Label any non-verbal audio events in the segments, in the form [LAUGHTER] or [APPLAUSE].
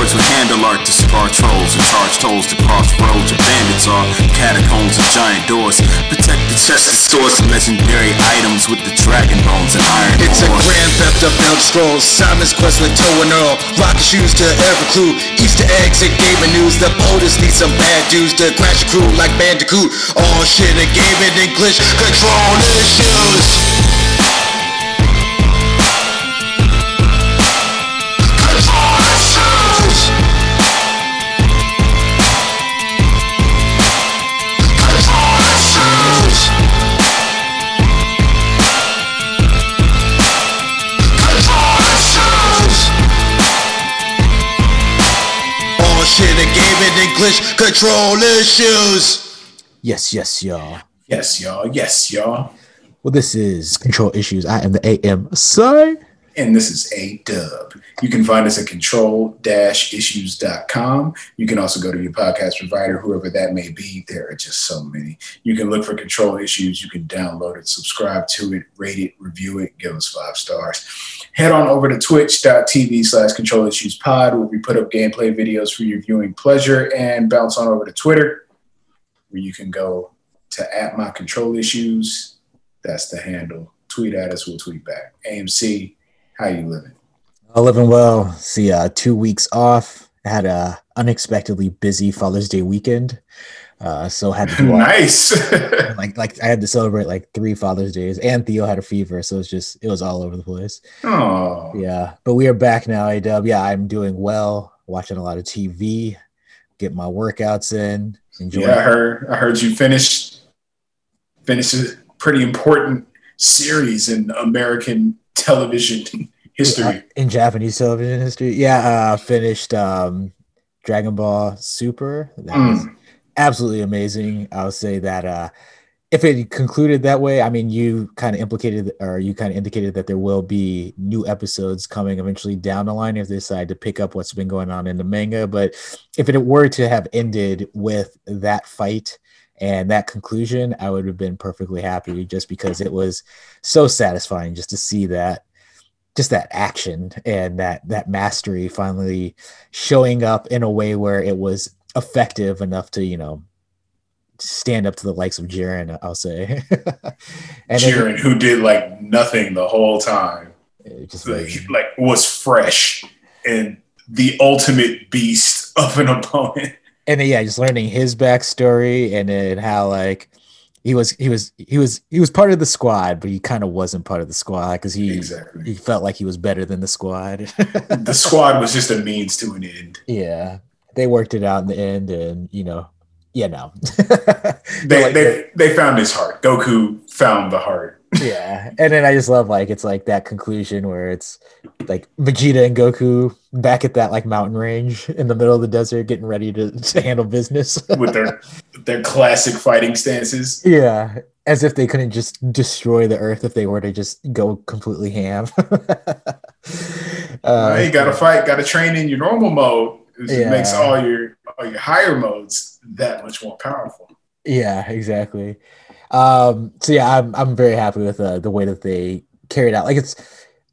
Androids with handle art to scar trolls and charge tolls to crossroads where bandits are. Catacombs and giant doors. Protect the chest and stores of legendary items with the dragon bones and iron It's a grand theft of Elder Scrolls. Simon's quest with Toe and Earl. Rocket shoes to every clue. Easter eggs and gaming news. The POTUS need some bad dudes to crash your crew like Bandicoot. All shit and gaming English. Control issues. Shit and gaming English. Control issues. Yes, yes, y'all. Yes, y'all. Yes, y'all. Well, this is Control Issues. I am the AMC. And this is A Dub. You can find us at control-issues.com. You can also go to your podcast provider, whoever that may be. There are just so many. You can look for Control Issues. You can download it, subscribe to it, rate it, review it, give us five stars. Head on over to twitch.tv slash control issues pod where we put up gameplay videos for your viewing pleasure and bounce on over to Twitter where you can go to at my control issues. That's the handle. Tweet at us, we'll tweet back. AMC, how you living? I'm living well. See, uh, two weeks off. I had a unexpectedly busy Father's Day weekend. Uh, so had to [LAUGHS] do nice. like like I had to celebrate like three Father's Days, and Theo had a fever, so it's just it was all over the place. oh, Yeah, but we are back now, AW. Yeah, I'm doing well, watching a lot of TV, get my workouts in, enjoying. yeah. I heard. I heard you finished finished a pretty important series in American television [LAUGHS] history. Uh, in Japanese television history. Yeah, uh, finished um, Dragon Ball Super. That was Mm. Absolutely amazing. I'll say that uh, if it concluded that way, I mean, you kind of implicated or you kind of indicated that there will be new episodes coming eventually down the line if they decide to pick up what's been going on in the manga. But if it were to have ended with that fight and that conclusion, I would have been perfectly happy just because it was so satisfying just to see that just that action and that that mastery finally showing up in a way where it was effective enough to you know stand up to the likes of Jiren, I'll say. [LAUGHS] and Jiren, who did like nothing the whole time, just like, was, like was fresh and the ultimate beast of an opponent. [LAUGHS] and then, yeah, just learning his backstory and then how like he was he was he was he was part of the squad, but he kind of wasn't part of the squad because he Exactly. he felt like he was better than the squad. [LAUGHS] The squad was just a means to an end. yeah, they worked it out in the end, and you know, yeah, no, [LAUGHS] They, Like, they, they found his heart. Goku found the heart. [LAUGHS] yeah and then i just love like it's like that conclusion where it's like vegeta and goku back at that like mountain range in the middle of the desert getting ready to, to handle business [LAUGHS] with their their classic fighting stances. yeah as if they couldn't just destroy the earth if they were to just go completely ham uh, you gotta fight, gotta train in your normal mode. It Yeah. makes all your all your higher modes that much more powerful. Yeah, exactly. Um, so yeah, I'm I'm very happy with uh, the way that they carried out. Like it's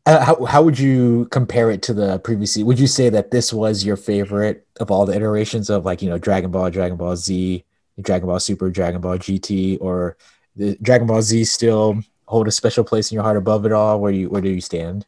uh, how how would you compare it to the previous? Would you say that this was your favorite of all the iterations of like you know Dragon Ball, Dragon Ball Z, Dragon Ball Super, Dragon Ball GT, or the Dragon Ball Z still hold a special place in your heart above it all? Where you where do you stand?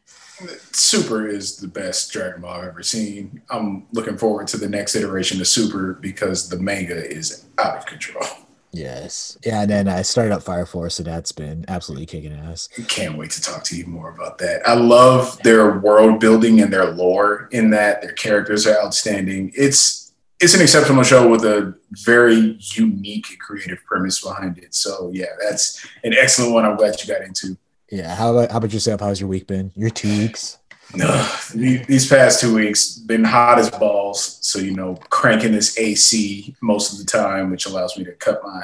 Super is the best Dragon Ball I've ever seen. I'm looking forward to the next iteration of Super because the manga is out of control. Yes, yeah, and then I started up Fire Force, and that's been absolutely kicking ass. Can't wait to talk to you more about that. I love their world building and their lore in that. Their characters are outstanding. It's it's an exceptional show with a very unique creative premise behind it. So yeah, that's an excellent one. I'm glad you got into. Yeah, how about how about yourself? How's your week been? Your two weeks? [SIGHS] Ugh, these past two weeks been hot as balls. So you know, cranking this AC most of the time, which allows me to cut my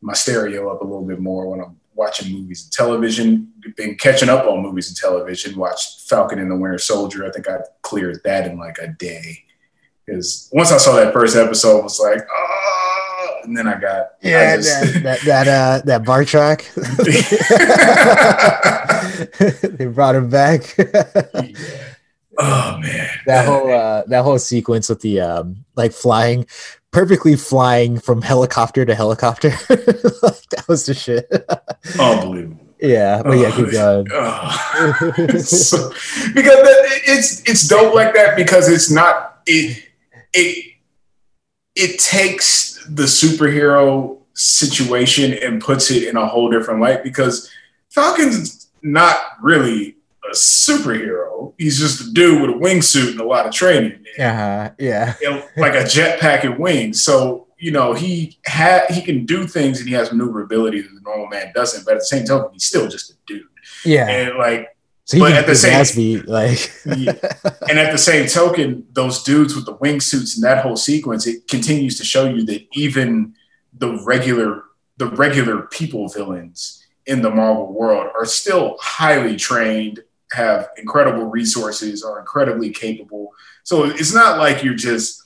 my stereo up a little bit more when I'm watching movies and television. Been catching up on movies and television. Watched Falcon and the Winter Soldier. I think I cleared that in like a day. Because once I saw that first episode, I was like, oh, and then I got I just- that that that, uh, that Batroc. [LAUGHS] [LAUGHS] they brought him back. [LAUGHS] Oh man, that whole uh, that whole sequence with the um like flying perfectly flying from helicopter to helicopter that was the shit unbelievable. Yeah, but yeah, keep going. Oh. so, because it's it's dope like that because it's not it it it takes the superhero situation and puts it in a whole different light because Falcon's not really a superhero. He's just a dude with a wingsuit and a lot of training. Uh-huh. Yeah. [LAUGHS] like a jetpack and wings. So, you know, he had he can do things and he has maneuverability that the normal man doesn't, but at the same time, he's still just a dude. Yeah. And like so but at the same like yeah. [LAUGHS] and at the same token, those dudes with the wingsuits and that whole sequence, it continues to show you that even the regular the regular people villains in the Marvel world are still highly trained, have incredible resources, are incredibly capable. So it's not like you're just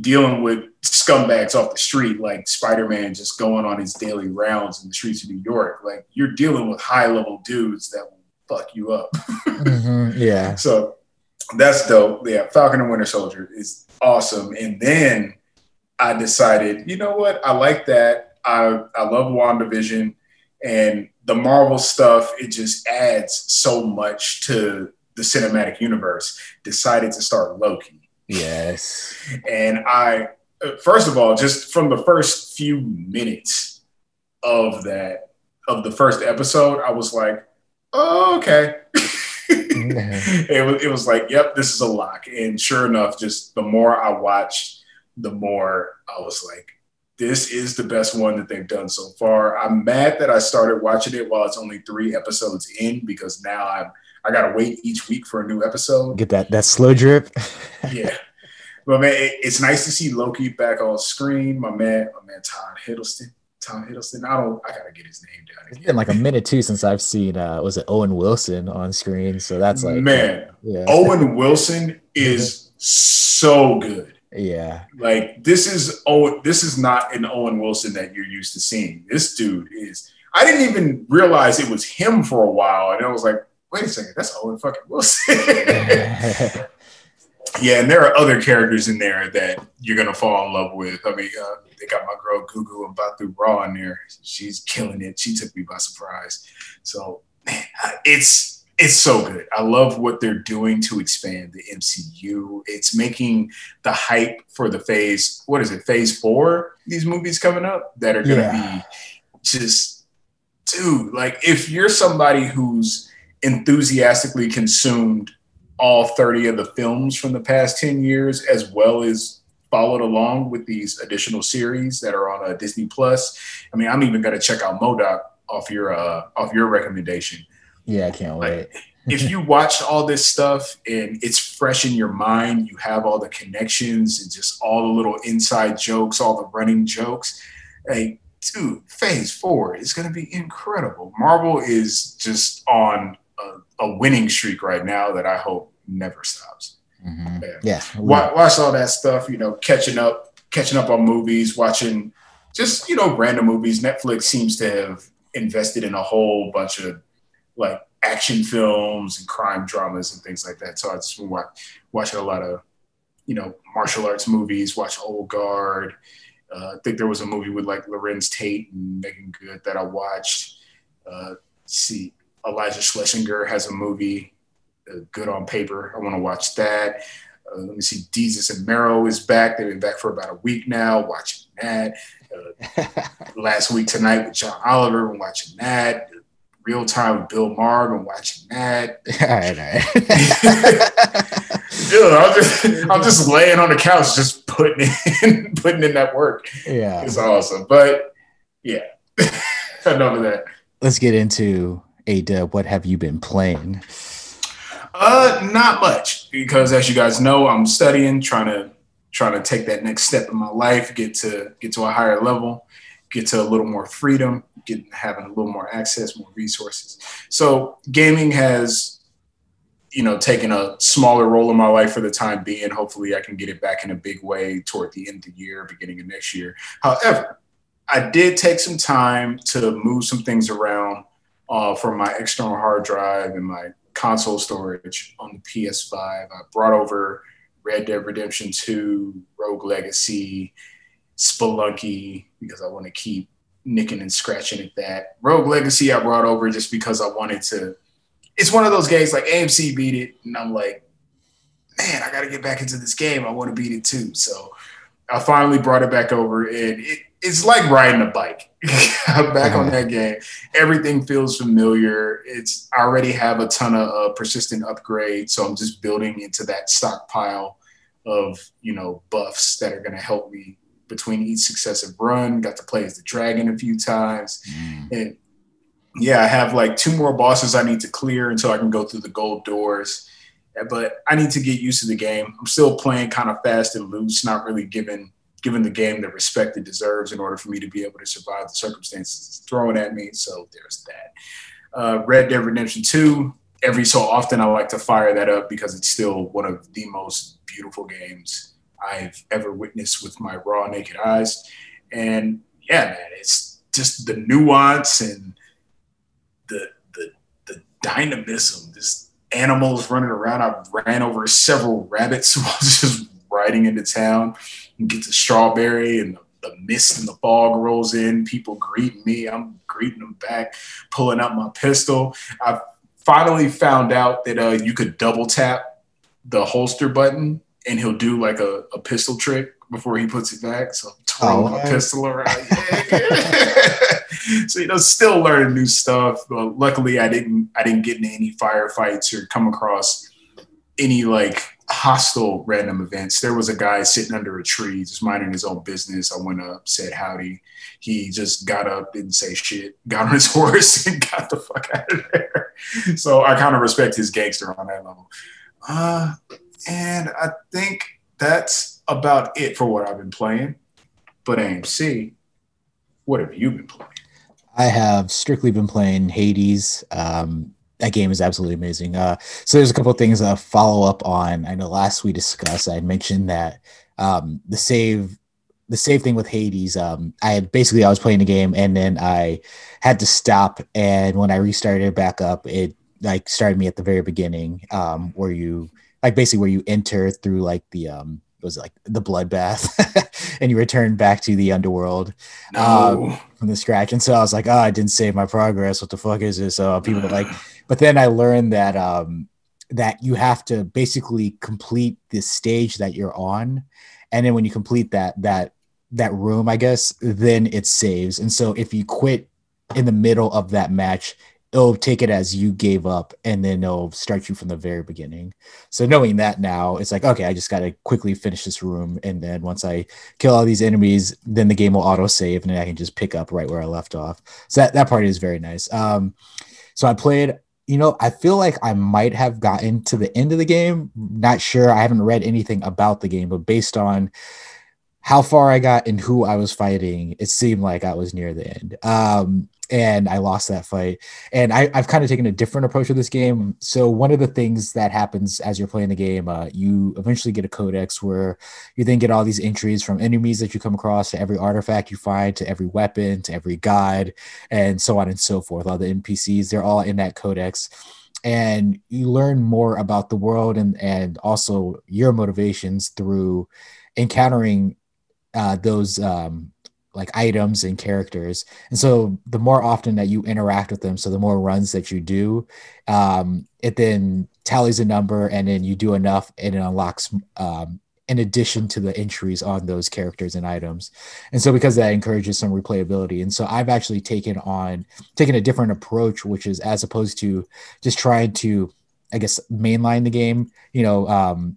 dealing with scumbags off the street like Spider-Man just going on his daily rounds in the streets of New York. Like you're dealing with high level dudes that fuck you up. mm-hmm, yeah. [LAUGHS] So that's dope. Yeah, Falcon and Winter Soldier is awesome. And then I decided, you know what? I like that. I I love WandaVision and the Marvel stuff. It just adds so much to the cinematic universe. Decided to start Loki. Yes. And I, first of all, just from the first few minutes of that of the first episode, I was like, oh, okay. Mm-hmm. [LAUGHS] it, was, it was like, yep, this is a lock. And sure enough, just the more I watched, the more I was like, this is the best one that they've done so far. I'm mad that I started watching it while it's only three episodes in because now I'm I gotta wait each week for a new episode. Get that that slow drip. [LAUGHS] yeah, but man, it, it's nice to see Loki back on screen. My man, my man Tom Hiddleston. Tom Hiddleston. I don't. I gotta get his name down. Again. It's been like a minute too since I've seen. uh Was it Owen Wilson on screen? So that's like man. yeah. Owen Wilson is [LAUGHS] so good. Yeah. Like this is oh this is not an Owen Wilson that you're used to seeing. This dude is I didn't even realize it was him for a while. And I was like, wait a second, that's Owen fucking Wilson. [LAUGHS] [LAUGHS] yeah, and there are other characters in there that you're gonna fall in love with. I mean, uh, they got my girl Gugu Mbatha-Raw in there. She's killing it. She took me by surprise. So man, it's it's so good. I love what they're doing to expand the MCU. It's making the hype for the phase, what is it, phase four, these movies coming up that are going to yeah. be just, dude, like if you're somebody who's enthusiastically consumed all 30 of the films from the past 10 years, as well as followed along with these additional series that are on uh, Disney Plus. I mean, I'm even going to check out MODOK off your, uh, off your recommendation yeah, I can't wait. [LAUGHS] if you watched all this stuff and it's fresh in your mind, you have all the connections and just all the little inside jokes, all the running jokes. Hey, dude, phase four is going to be incredible. Marvel is just on a, a, winning streak right now that I hope never stops. Mm-hmm. Yeah. Watch, watch all that stuff, you know, catching up, catching up on movies, watching just, you know, random movies. Netflix seems to have invested in a whole bunch of like action films and crime dramas and things like that. So I just been watch, watching a lot of, you know, martial arts movies, watch Old Guard. Uh, I think there was a movie with like Larenz Tate and Meagan Good that I watched. Uh, see, Iliza Shlesinger has a movie, Good on Paper. I want to watch that. Uh, let me see, Desus and Mero is back. They've been back for about a week now, watching that. Uh, [LAUGHS] last week tonight with John Oliver, I'm watching that real time with Bill Maher. and watching that. [LAUGHS] all right, all right. [LAUGHS] Dude, I'm just I'm just laying on the couch, just putting in putting in that work. Yeah, it's awesome. But yeah, enough of that. Let's get into a dub. What have you been playing? Uh, not much because as you guys know, I'm studying, trying to trying to take that next step in my life, get to get to a higher level get to a little more freedom, get having a little more access, more resources. So gaming has, you know, taken a smaller role in my life for the time being. Hopefully, I can get it back in a big way toward the end of the year, beginning of next year. However, I did take some time to move some things around uh, from my external hard drive and my console storage on the PS5. I brought over Red Dead Redemption 2, Rogue Legacy, Spelunky because I want to keep nicking and scratching at that. Rogue Legacy I brought over just because I wanted to. It's one of those games like AMC beat it, and I'm like, man, I got to get back into this game. I want to beat it too. So I finally brought it back over, and it, it's like riding a bike. I'm [LAUGHS] back on that game. Everything feels familiar. It's I already have a ton of uh, persistent upgrades, so I'm just building into that stockpile of you know buffs that are going to help me between each successive run. Got to play as the dragon a few times, mm. and yeah, I have like two more bosses I need to clear until I can go through the gold doors. But I need to get used to the game. I'm still playing kind of fast and loose, not really giving given the game the respect it deserves in order for me to be able to survive the circumstances thrown at me. So there's that. Uh, Red Dead Redemption 2, every so often I like to fire that up because it's still one of the most beautiful games I've ever witnessed with my raw naked eyes. And yeah, man, it's just the nuance and the the the dynamism, This animals running around. I ran over several rabbits [LAUGHS] while just riding into town and get to strawberry and the, the mist and the fog rolls in. People greet me. I'm greeting them back, pulling out my pistol. I finally found out that uh, you could double tap the holster button and he'll do like a, a pistol trick before he puts it back. So I'm twirling oh, my pistol around. [LAUGHS] [LAUGHS] so you know, still learning new stuff. But luckily, I didn't I didn't get into any firefights or come across any like hostile random events. There was a guy sitting under a tree, just minding his own business. I went up, said howdy. He just got up, didn't say shit, got on his [LAUGHS] horse, and got the fuck out of there. So I kind of respect his gangster on that level. Uh, and I think that's about it for what I've been playing. But AMC, what have you been playing? I have strictly been playing Hades. Um, that game is absolutely amazing. Uh, so there's a couple things to follow up on. I know last we discussed, I mentioned that um, the save, the save thing with Hades. Um, I had basically I was playing the game and then I had to stop, and when I restarted it back up, it like started me at the very beginning, um, where you like basically where you enter through like the um it was like the bloodbath [LAUGHS] and you return back to the underworld no. um, from the scratch and so i was like oh i didn't save my progress what the fuck is this so people were like [SIGHS] [LAUGHS] but then i learned that um that you have to basically complete the stage that you're on and then when you complete that that that room i guess then it saves and so if you quit in the middle of that match it'll take it as you gave up and then it'll start you from the very beginning. So knowing that now, it's like, okay, I just got to quickly finish this room. And then once I kill all these enemies, then the game will auto save and I can just pick up right where I left off. So that, that part is very nice. Um, so I played, you know, I feel like I might have gotten to the end of the game. Not sure. I haven't read anything about the game, but based on how far I got and who I was fighting, it seemed like I was near the end. Um, and I lost that fight. And I, have kind of taken a different approach to this game. So one of the things that happens as you're playing the game, uh, you eventually get a codex where you then get all these entries from enemies that you come across to every artifact you find, to every weapon, to every guide, and so on and so forth. All the NPCs, they're all in that codex. And you learn more about the world and, and also your motivations through encountering uh, those um, like items and characters and so the more often that you interact with them so the more runs that you do um, it then tallies a number and then you do enough and it unlocks um, in addition to the entries on those characters and items. And so because that encourages some replayability and so i've actually taken on taken a different approach which is as opposed to just trying to i guess mainline the game you know um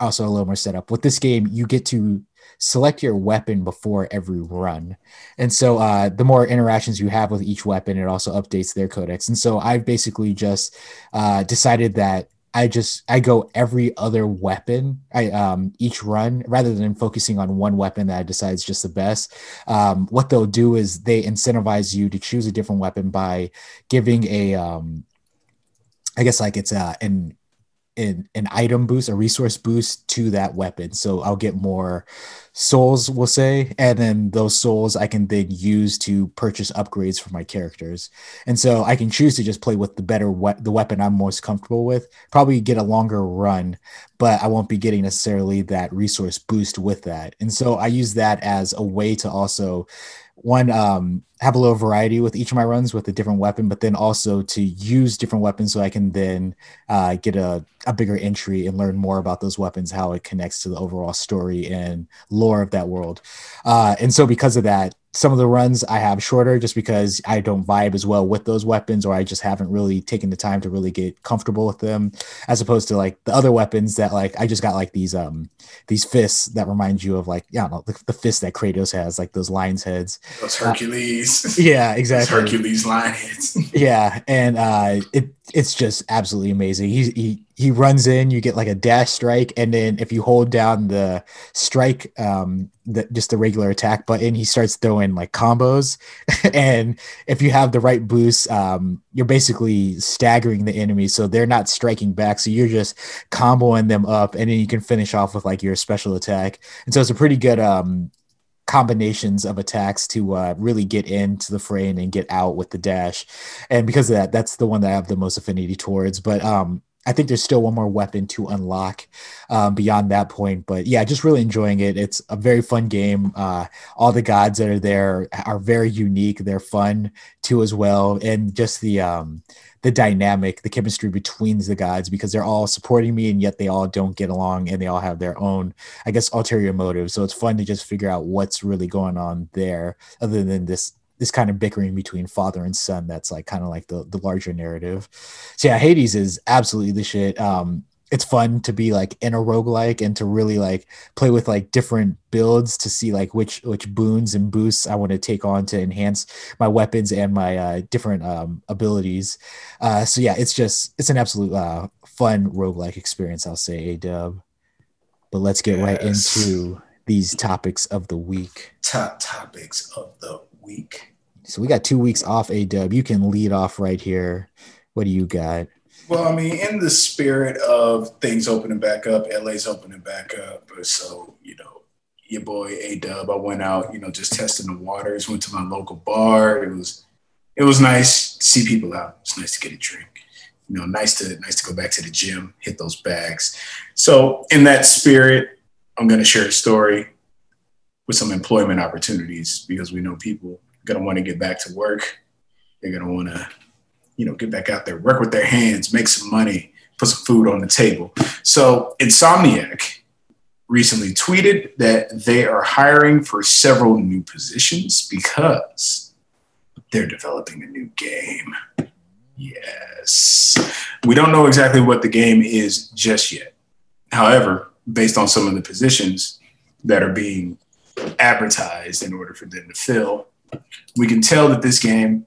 also a little more setup. With this game you get to select your weapon before every run. And so uh, the more interactions you have with each weapon, it also updates their codex. And so I've basically just uh, decided that I just I go every other weapon I um each run rather than focusing on one weapon that I decide is just the best. Um, what they'll do is they incentivize you to choose a different weapon by giving a um I guess like it's a an an, an item boost, a resource boost to that weapon. So I'll get more souls, we'll say, and then those souls I can then use to purchase upgrades for my characters. And so I can choose to just play with the better we- the weapon I'm most comfortable with. Probably get a longer run, but I won't be getting necessarily that resource boost with that. And so I use that as a way to also one um have a little variety with each of my runs with a different weapon, but then also to use different weapons so I can then uh, get a, a bigger entry and learn more about those weapons, how it connects to the overall story and lore of that world. Uh, and so, because of that, some of the runs I have shorter just because I don't vibe as well with those weapons, or I just haven't really taken the time to really get comfortable with them, as opposed to like the other weapons that like I just got like these um these fists that remind you of like yeah the, the fist that Kratos has, like those lion's heads. Those Hercules. Uh, [LAUGHS] yeah, exactly. Hercules heads. [LAUGHS] yeah, and uh, it it's just absolutely amazing. He he he runs in, you get like a dash strike, and then if you hold down the strike, um, the, just the regular attack button, he starts throwing like combos. [LAUGHS] and if you have the right boost, um, you're basically staggering the enemy, so they're not striking back. So you're just comboing them up, and then you can finish off with like your special attack. And so it's a pretty good um combinations of attacks to uh, really get into the fray and get out with the dash. And because of that, that's the one that I have the most affinity towards. But um, I think there's still one more weapon to unlock um, beyond that point. But yeah, just really enjoying it. It's a very fun game. Uh, all the gods that are there are very unique. They're fun too as well, and just the um, the dynamic, the chemistry between the gods because they're all supporting me and yet they all don't get along and they all have their own, I guess, ulterior motives. So it's fun to just figure out what's really going on there, other than this this kind of bickering between father and son that's like kind of like the the larger narrative. So yeah, Hades is absolutely the shit. Um it's fun to be like in a roguelike and to really like play with like different builds to see like which which boons and boosts I want to take on to enhance my weapons and my uh, different um, abilities. Uh, so yeah, it's just it's an absolute uh, fun roguelike experience, I'll say, A dub. But let's get yes. right into these topics of the week. Top topics of the week. So we got two weeks off, A dub. You can lead off right here. What do you got? Well, I mean, in the spirit of things opening back up, LA's opening back up. So, you know, your boy A Dub, I went out, you know, just testing the waters, went to my local bar. It was it was nice to see people out. It's nice to get a drink. You know, nice to nice to go back to the gym, hit those bags. So in that spirit, I'm gonna share a story with some employment opportunities because we know people are gonna want to get back to work. They're gonna want to you know, get back out there, work with their hands, make some money, put some food on the table. So Insomniac recently tweeted that they are hiring for several new positions because they're developing a new game. Yes. We don't know exactly what the game is just yet. However, based on some of the positions that are being advertised in order for them to fill, we can tell that this game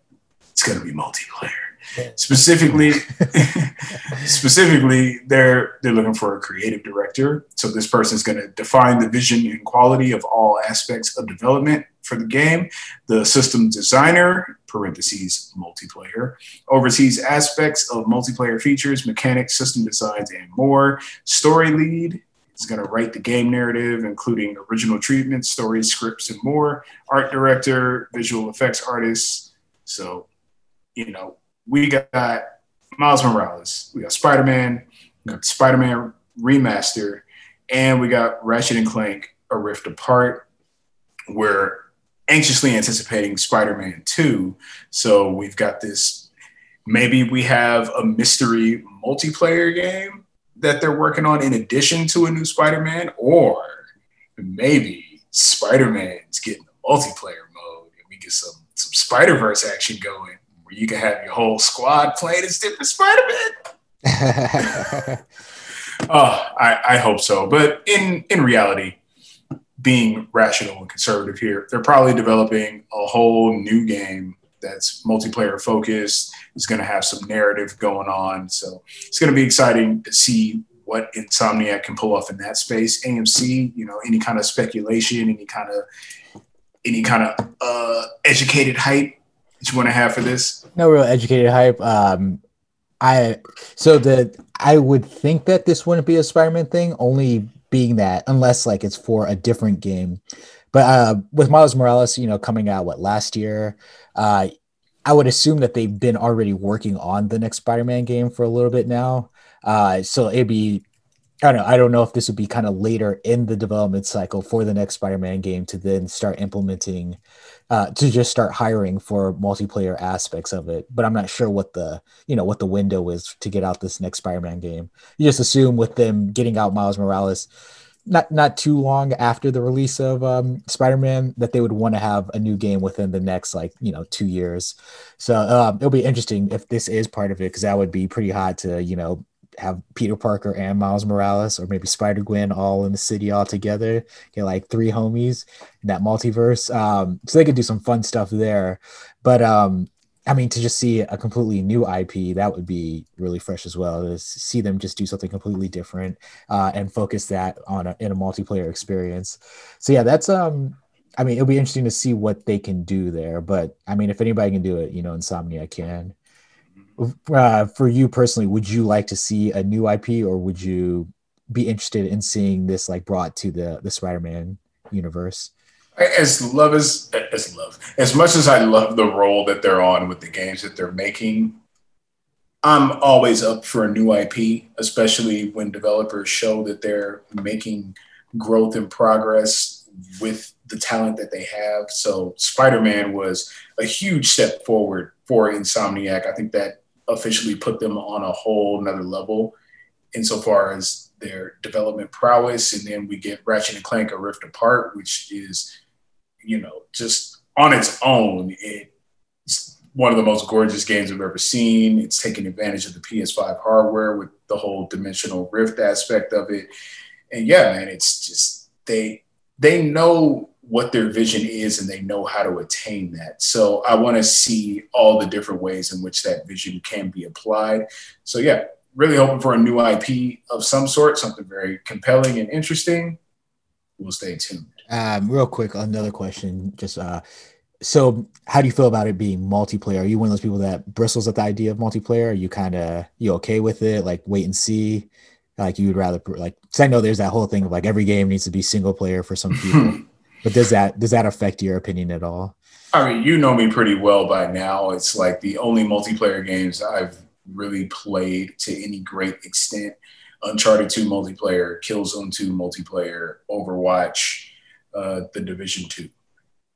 is going to be multiplayer. [LAUGHS] Specifically, [LAUGHS] specifically, they're they're looking for a creative director. So this person is going to define the vision and quality of all aspects of development for the game. The system designer (parentheses multiplayer) oversees aspects of multiplayer features, mechanics, system designs, and more. Story lead is going to write the game narrative, including original treatment, stories, scripts, and more. Art director, visual effects artist. So, you know, we got Miles Morales, we got Spider Man, we got Spider Man remaster, and we got Ratchet and Clank: A Rift Apart. We're anxiously anticipating Spider Man 2. So we've got this. Maybe we have a mystery multiplayer game that they're working on in addition to a new Spider Man, or maybe Spider Man's getting a multiplayer mode and we get some some Spider Verse action going where you can have your whole squad playing as different Spider-Man. [LAUGHS] oh, I, I hope so. But in in reality, being rational and conservative here, they're probably developing a whole new game that's multiplayer focused. It's going to have some narrative going on. So it's going to be exciting to see what Insomniac can pull off in that space. AMC, you know, any kind of speculation, any kind of any kind of uh, educated hype that you want to have for this? No real educated hype. Um, I so the I would think that this wouldn't be a Spider-Man thing, only being that unless like it's for a different game. But uh, with Miles Morales, you know, coming out what last year, uh, I would assume that they've been already working on the next Spider-Man game for a little bit now. Uh, so it'd be I don't know. I don't know if this would be kind of later in the development cycle for the next Spider-Man game to then start implementing, uh, to just start hiring for multiplayer aspects of it. But I'm not sure what the you know what the window is to get out this next Spider-Man game. You just assume with them getting out Miles Morales, not not too long after the release of um, Spider-Man, that they would want to have a new game within the next like you know two years. So um, it'll be interesting if this is part of it because that would be pretty hot to you know have Peter Parker and Miles Morales, or maybe Spider Gwen all in the city all together. Get like three homies in that multiverse. Um, so they could do some fun stuff there. But um, I mean, to just see a completely new IP, that would be really fresh as well. To see them just do something completely different uh, and focus that on a, in a multiplayer experience. So yeah, that's um. I mean, it'll be interesting to see what they can do there. But I mean, if anybody can do it, you know, Insomniac can uh, for you personally, would you like to see a new IP, or would you be interested in seeing this like brought to the the Spider-Man universe? As love as as love, as much as I love the role that they're on with the games that they're making, I'm always up for a new IP, especially when developers show that they're making growth and progress with the talent that they have. So Spider-Man was a huge step forward for Insomniac. I think that officially put them on a whole another level insofar as their development prowess. And then we get Ratchet and Clank: A Rift Apart, which is, you know, just on its own, it's one of the most gorgeous games I've ever seen. It's taking advantage of the PS5 hardware with the whole dimensional rift aspect of it. And yeah, man, it's just they they know what their vision is and they know how to attain that. So I want to see all the different ways in which that vision can be applied. So yeah, really hoping for a new IP of some sort, something very compelling and interesting. We'll stay tuned. Um, real quick, another question. Just uh, so how do you feel about it being multiplayer? Are you one of those people that bristles at the idea of multiplayer? Are you kind of you okay with it? Like wait and see. Like you would rather like. Cause I know there's that whole thing of like every game needs to be single player for some people. [LAUGHS] But does that does that affect your opinion at all? I mean, you know me pretty well by now. It's like the only multiplayer games I've really played to any great extent. Uncharted 2 multiplayer, Killzone 2 multiplayer, Overwatch, uh, The Division 2.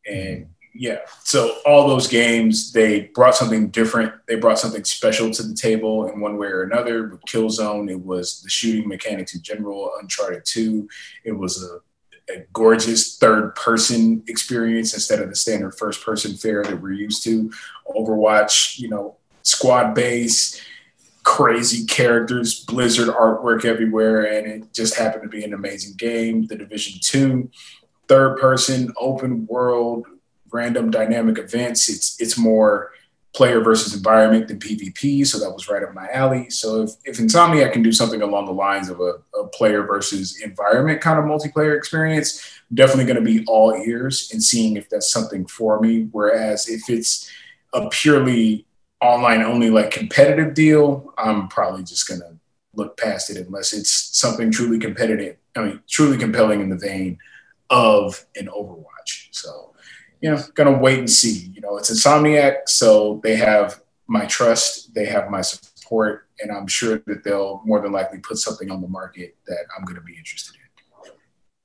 And yeah, so all those games, they brought something different. They brought something special to the table in one way or another. With Killzone, it was the shooting mechanics in general. Uncharted 2, it was a a gorgeous third person experience instead of the standard first person fare that we're used to. Overwatch, you know, squad base, crazy characters, Blizzard artwork everywhere, and it just happened to be an amazing game. The Division 2, third person, open world, random dynamic events. It's it's more player versus environment than PvP, so that was right up my alley. So if, if Insomniac can do something along the lines of a, a player versus environment kind of multiplayer experience, I'm definitely going to be all ears and seeing if that's something for me. Whereas if it's a purely online only like competitive deal, I'm probably just going to look past it unless it's something truly competitive. I mean, truly compelling in the vein of an Overwatch. So you know, gonna wait and see. You know, it's Insomniac, so they have my trust, they have my support, and I'm sure that they'll more than likely put something on the market that I'm gonna be interested in.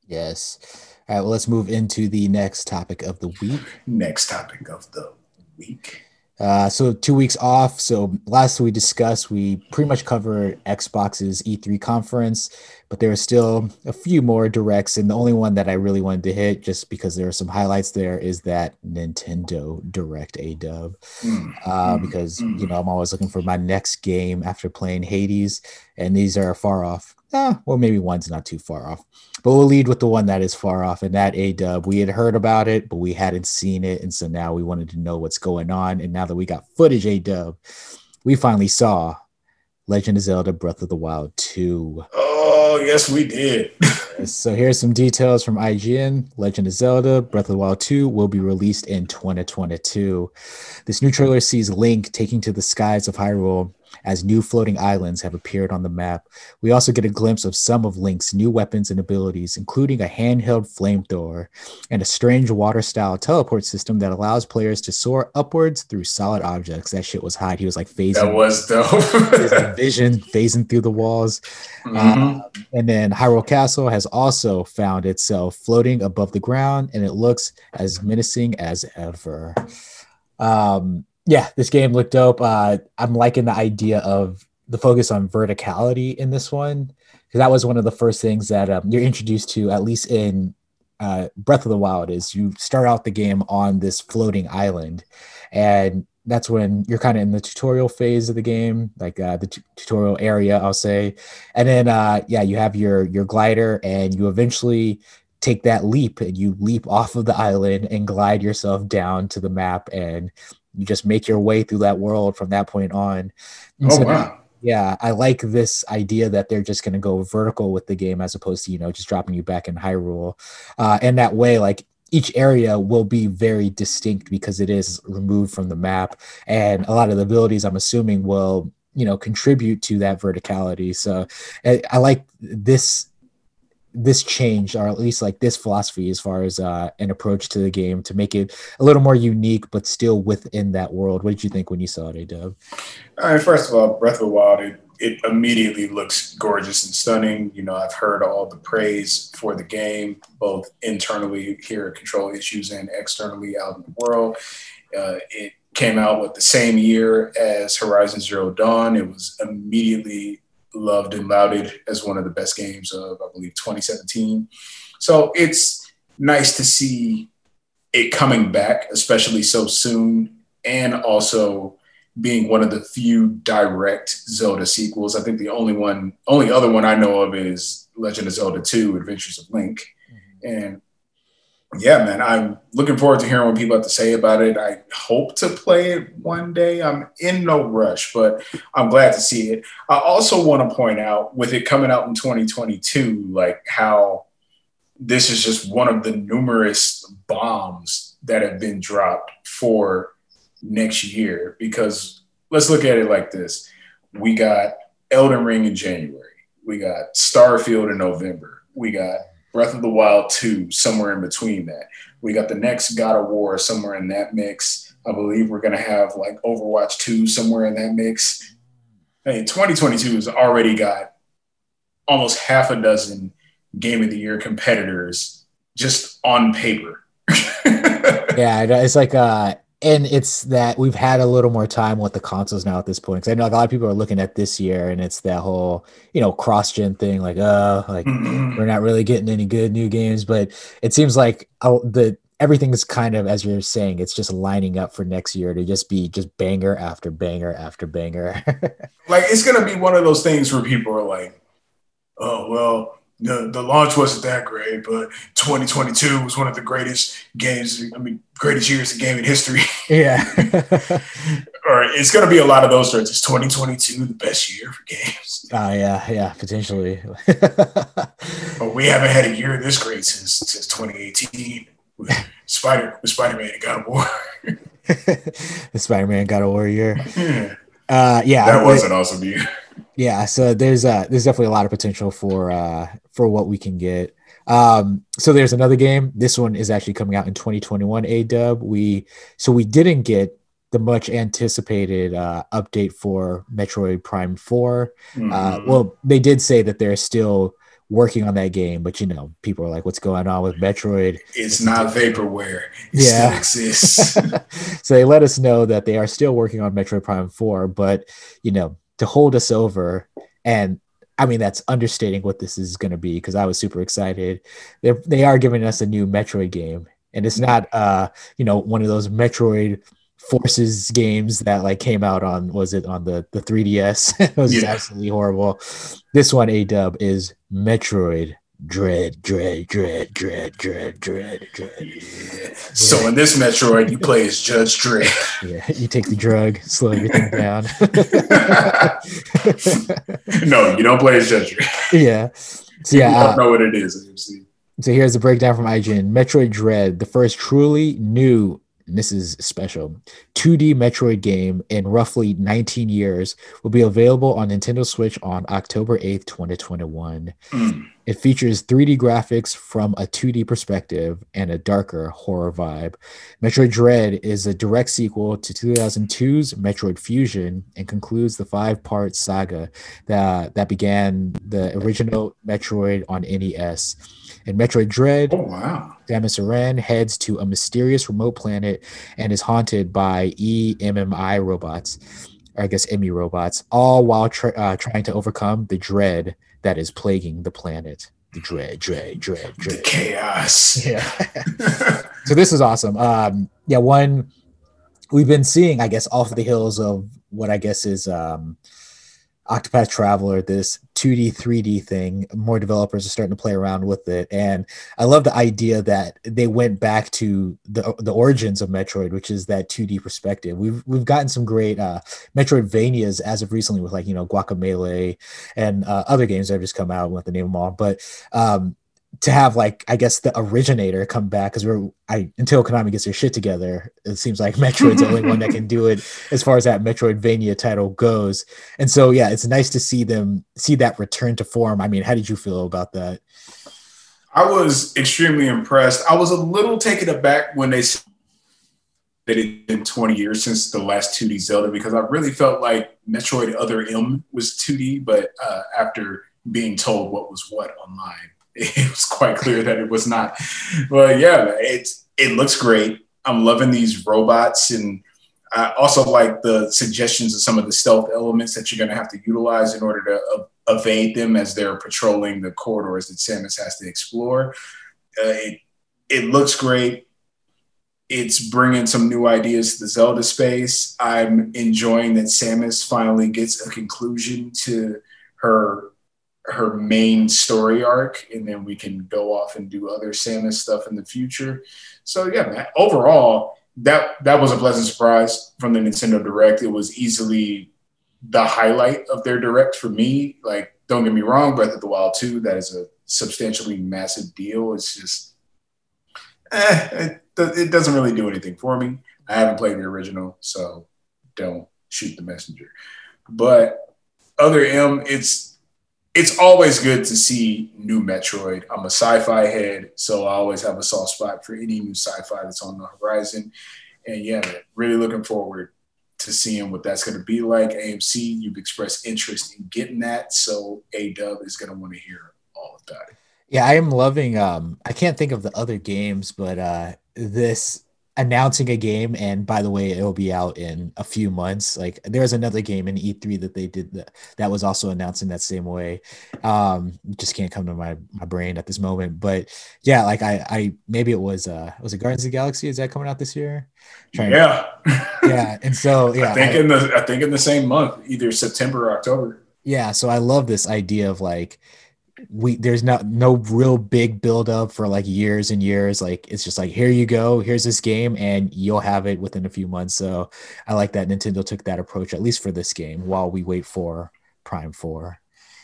Yes. All right. Well, let's move into the next topic of the week. Next topic of the week. Uh, so two weeks off. So last we discussed, we pretty much covered Xbox's E3 conference, but there are still a few more directs, and the only one that I really wanted to hit, just because there are some highlights there, is that Nintendo Direct A Dub. Mm, uh, mm, because mm. you know I'm always looking for my next game after playing Hades, and these are far off. Eh, well, maybe one's not too far off, but we'll lead with the one that is far off, and that A Dub. We had heard about it, but we hadn't seen it, and so now we wanted to know what's going on. And now that we got footage A Dub, we finally saw Legend of Zelda: Breath of the Wild 2. Oh yes, we did. [LAUGHS] so here's some details from IGN. Legend of Zelda: Breath of the Wild 2 will be released in 2022. This new trailer sees Link taking to the skies of Hyrule as new floating islands have appeared on the map. We also get a glimpse of some of Link's new weapons and abilities, including a handheld flamethrower and a strange water style teleport system that allows players to soar upwards through solid objects. That shit was hot. He was like phasing. That was dope. [LAUGHS] vision phasing through the walls. Mhm. Uh, and then Hyrule Castle has also found itself floating above the ground, and it looks as menacing as ever. Um, yeah, this game looked dope. Uh, I'm liking the idea of the focus on verticality in this one because that was one of the first things that um, you're introduced to, at least in uh, Breath of the Wild. Is you start out the game on this floating island, and that's when you're kind of in the tutorial phase of the game, like uh, the t- tutorial area, I'll say. And then, uh, yeah, you have your your glider, and you eventually take that leap, and you leap off of the island and glide yourself down to the map, and you just make your way through that world from that point on. And Oh so- wow. yeah, I like this idea that they're just going to go vertical with the game as opposed to you know just dropping you back in Hyrule, uh, and that way like each area will be very distinct because it is removed from the map, and a lot of the abilities I'm assuming will you know contribute to that verticality. So I, I like this this change or at least like this philosophy as far as uh, an approach to the game to make it a little more unique but still within that world what did you think when you saw it Dub? All right, first of all, Breath of the Wild, it, it immediately looks gorgeous and stunning. You know, I've heard all the praise for the game, both internally here at Control Issues and externally out in the world. Uh, it came out with the same year as Horizon Zero Dawn. It was immediately loved and lauded as one of the best games of, I believe, 2017. So it's nice to see it coming back, especially so soon, and also being one of the few direct Zelda sequels. I think the only one, only other one I know of is Legend of Zelda 2 Adventures of Link. Mm-hmm. And yeah, man, I'm looking forward to hearing what people have to say about it. I hope to play it one day. I'm in no rush, but I'm glad to see it. I also want to point out with it coming out in 2022, like how this is just one of the numerous bombs that have been dropped for next year because let's look at it like this. We got Elden Ring in January. We got Starfield in November. We got Breath of the Wild 2 somewhere in between that. We got the next God of War somewhere in that mix. I believe we're going to have like Overwatch 2 somewhere in that mix. Mean, 2022 has already got almost half a dozen game of the year competitors just on paper. [LAUGHS] yeah it's like uh and it's that we've had a little more time with the consoles now at this point because i know like, a lot of people are looking at this year and it's that whole you know cross gen thing like uh like Mhm. we're not really getting any good new games but it seems like uh, the everything is kind of as you're saying it's just lining up for next year to just be just banger after banger after banger [LAUGHS] like it's gonna be one of those things where people are like, "Oh well, the the launch wasn't that great, but 2022 was one of the greatest games. I mean, greatest years in gaming history." [LAUGHS] yeah or it's gonna be a lot of those sorts. It's 2022 the best year for games? oh yeah yeah potentially [LAUGHS] But we haven't had a year this great since since 2018 with Spider with Spider Man and God of War. [LAUGHS] the spider-man God of War Yeah, uh yeah that was an awesome year. Yeah so there's uh there's definitely a lot of potential for uh for what we can get um so there's another game this one is actually coming out in 2021 a dub we so we didn't get the much anticipated uh update for metroid prime 4 uh Mhm. well they did say that they're still working on that game but you know people are like what's going on with metroid it's not vaporware. It Yeah. still exists. [LAUGHS] so they let us know that they are still working on Metroid Prime 4, but you know, to hold us over and I mean that's understating what this is going to be because I was super excited. They they are giving us a new Metroid game and it's not uh, you know, one of those Metroid Forces games that like came out on was it on the the 3DS? [LAUGHS] it was Yeah. absolutely horrible. This one A dub is Metroid Dread, dread, dread, dread, dread, dread, dread. Yeah. So in this Metroid, you play as Judge Dredd. [LAUGHS] Yeah, you take the drug, slow everything [LAUGHS] down. no, you don't play as Judge Dredd. yeah. So yeah, don't uh, know what it is. So here's the breakdown from IGN. Metroid Dread, the first truly new and this is special 2D Metroid game in roughly 19 years will be available on Nintendo Switch on October 8th, 2021. Mm. It features 3D graphics from a 2D perspective and a darker horror vibe. Metroid Dread is a direct sequel to 2002's Metroid Fusion and concludes the five part saga that, that began the original Metroid on NES. In Metroid Dread, oh, wow. Samus Aran heads to a mysterious remote planet and is haunted by EMMI robots, or I guess EMMI robots, all while tra- uh, trying to overcome the dread that is plaguing the planet. The dread, dread, dread, dread. The chaos. Yeah. [LAUGHS] so this is awesome. Um, yeah, one we've been seeing, I guess, off the hills of what I guess is um, Octopath Traveler, this 2D, 3D thing. More developers are starting to play around with it, and I love the idea that they went back to the the origins of Metroid, which is that 2D perspective. We've we've gotten some great uh, Metroidvanias as of recently with like you know Guacamelee and uh, other games that have just come out with the name them all, but um, to have like I guess the originator come back because we're I until Konami gets their shit together, it seems like Metroid's the only one that can do it [LAUGHS] as far as that Metroidvania title goes. And so yeah, it's nice to see them see that return to form. I mean, how did you feel about that? I was extremely impressed. I was a little taken aback when they said that it been 20 years since the last 2D Zelda because I really felt like Metroid Other M was 2D, but uh, after being told what was what online, it was quite clear that it was not. But yeah, it's it looks great. I'm loving these robots, and I also like the suggestions of some of the stealth elements that you're going to have to utilize in order to evade them as they're patrolling the corridors that Samus has to explore. Uh, it it looks great. It's bringing some new ideas to the Zelda space. I'm enjoying that Samus finally gets a conclusion to her her main story arc, and then we can go off and do other Samus stuff in the future. So yeah, man, overall, that that was a pleasant surprise from the Nintendo Direct. It was easily the highlight of their direct for me. Like, don't get me wrong, Breath of the Wild 2, that is a substantially massive deal. It's just, eh, it, it doesn't really do anything for me. I haven't played the original, so don't shoot the messenger. But other M, it's it's always good to see new Metroid. I'm a sci-fi head, so I always have a soft spot for any new sci-fi that's on the horizon. And yeah, really looking forward to seeing what that's going to be like. AMC, you've expressed interest in getting that, so A Dub is going to want to hear all about it. Yeah, I am loving. Um, I can't think of the other games, but uh, this announcing a game and by the way it'll be out in a few months. Like there's another game in e3 that they did that, that was also announced in that same way. Um just can't come to my my brain at this moment but yeah like i i maybe it was uh was it guardians of the galaxy? Is that coming out this year? Yeah to, yeah. And so [LAUGHS] yeah i think I, in the i think in the same month either september or october. Yeah so i love this idea of like we there's not no real big build up for like years and years. Like it's just like here you go here's this game and you'll have it within a few months. So i like that nintendo took that approach at least for this game while we wait for prime 4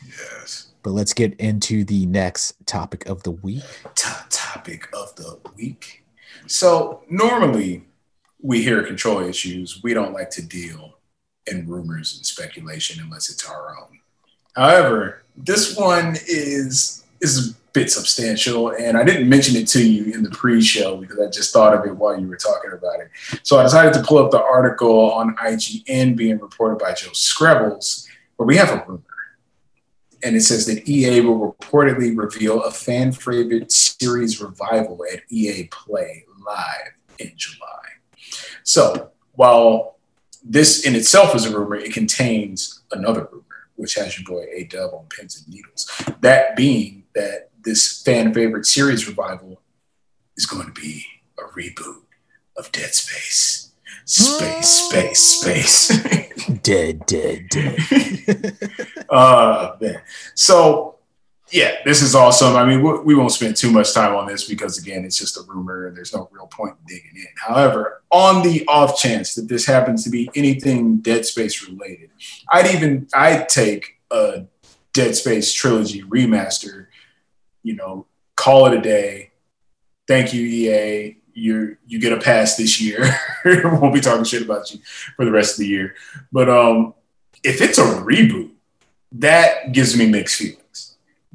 yes. But let's get into the next topic of the week. Top topic of the week. So normally we hear control issues. We don't like to deal in rumors and speculation unless it's our own. However this one is is a bit substantial, and I didn't mention it to you in the pre-show because I just thought of it while you were talking about it. So I decided to pull up the article on IGN being reported by Joe Skrebels, where we have a rumor. And it says that EA will reportedly reveal a fan favorite series revival at EA Play Live in July. So while this in itself is a rumor, it contains another rumor which has your boy A Dub on pins and needles. That being that this fan favorite series revival is going to be a reboot of Dead Space. Space, space, space. [LAUGHS] dead, dead, dead. [LAUGHS] uh, man. So yeah, this is awesome. I mean, we won't spend too much time on this because, again, it's just a rumor there's no real point in digging in. However, on the off chance that this happens to be anything Dead Space related, I'd even I'd take a Dead Space trilogy remaster. You know, call it a day. Thank you, EA. you you get a pass this year. [LAUGHS] We won't be talking shit about you for the rest of the year. But um, if it's a reboot, that gives me mixed feelings.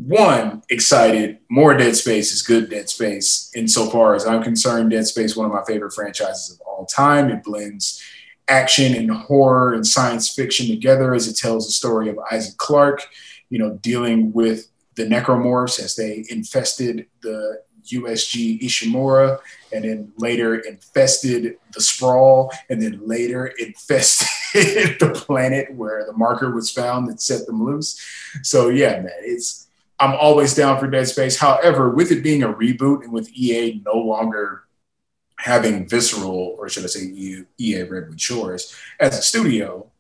One, excited. More Dead Space is good Dead Space. Insofar as I'm concerned, Dead Space one of my favorite franchises of all time. It blends action and horror and science fiction together as it tells the story of Isaac Clarke, you know, dealing with the necromorphs as they infested the USG Ishimura, and then later infested the sprawl, and then later [LAUGHS] infested the planet where the marker was found that set them loose. So yeah, man, it's I'm always down for Dead Space. However, with it being a reboot and with EA no longer having visceral, or should I say EA Redwood Shores as a studio,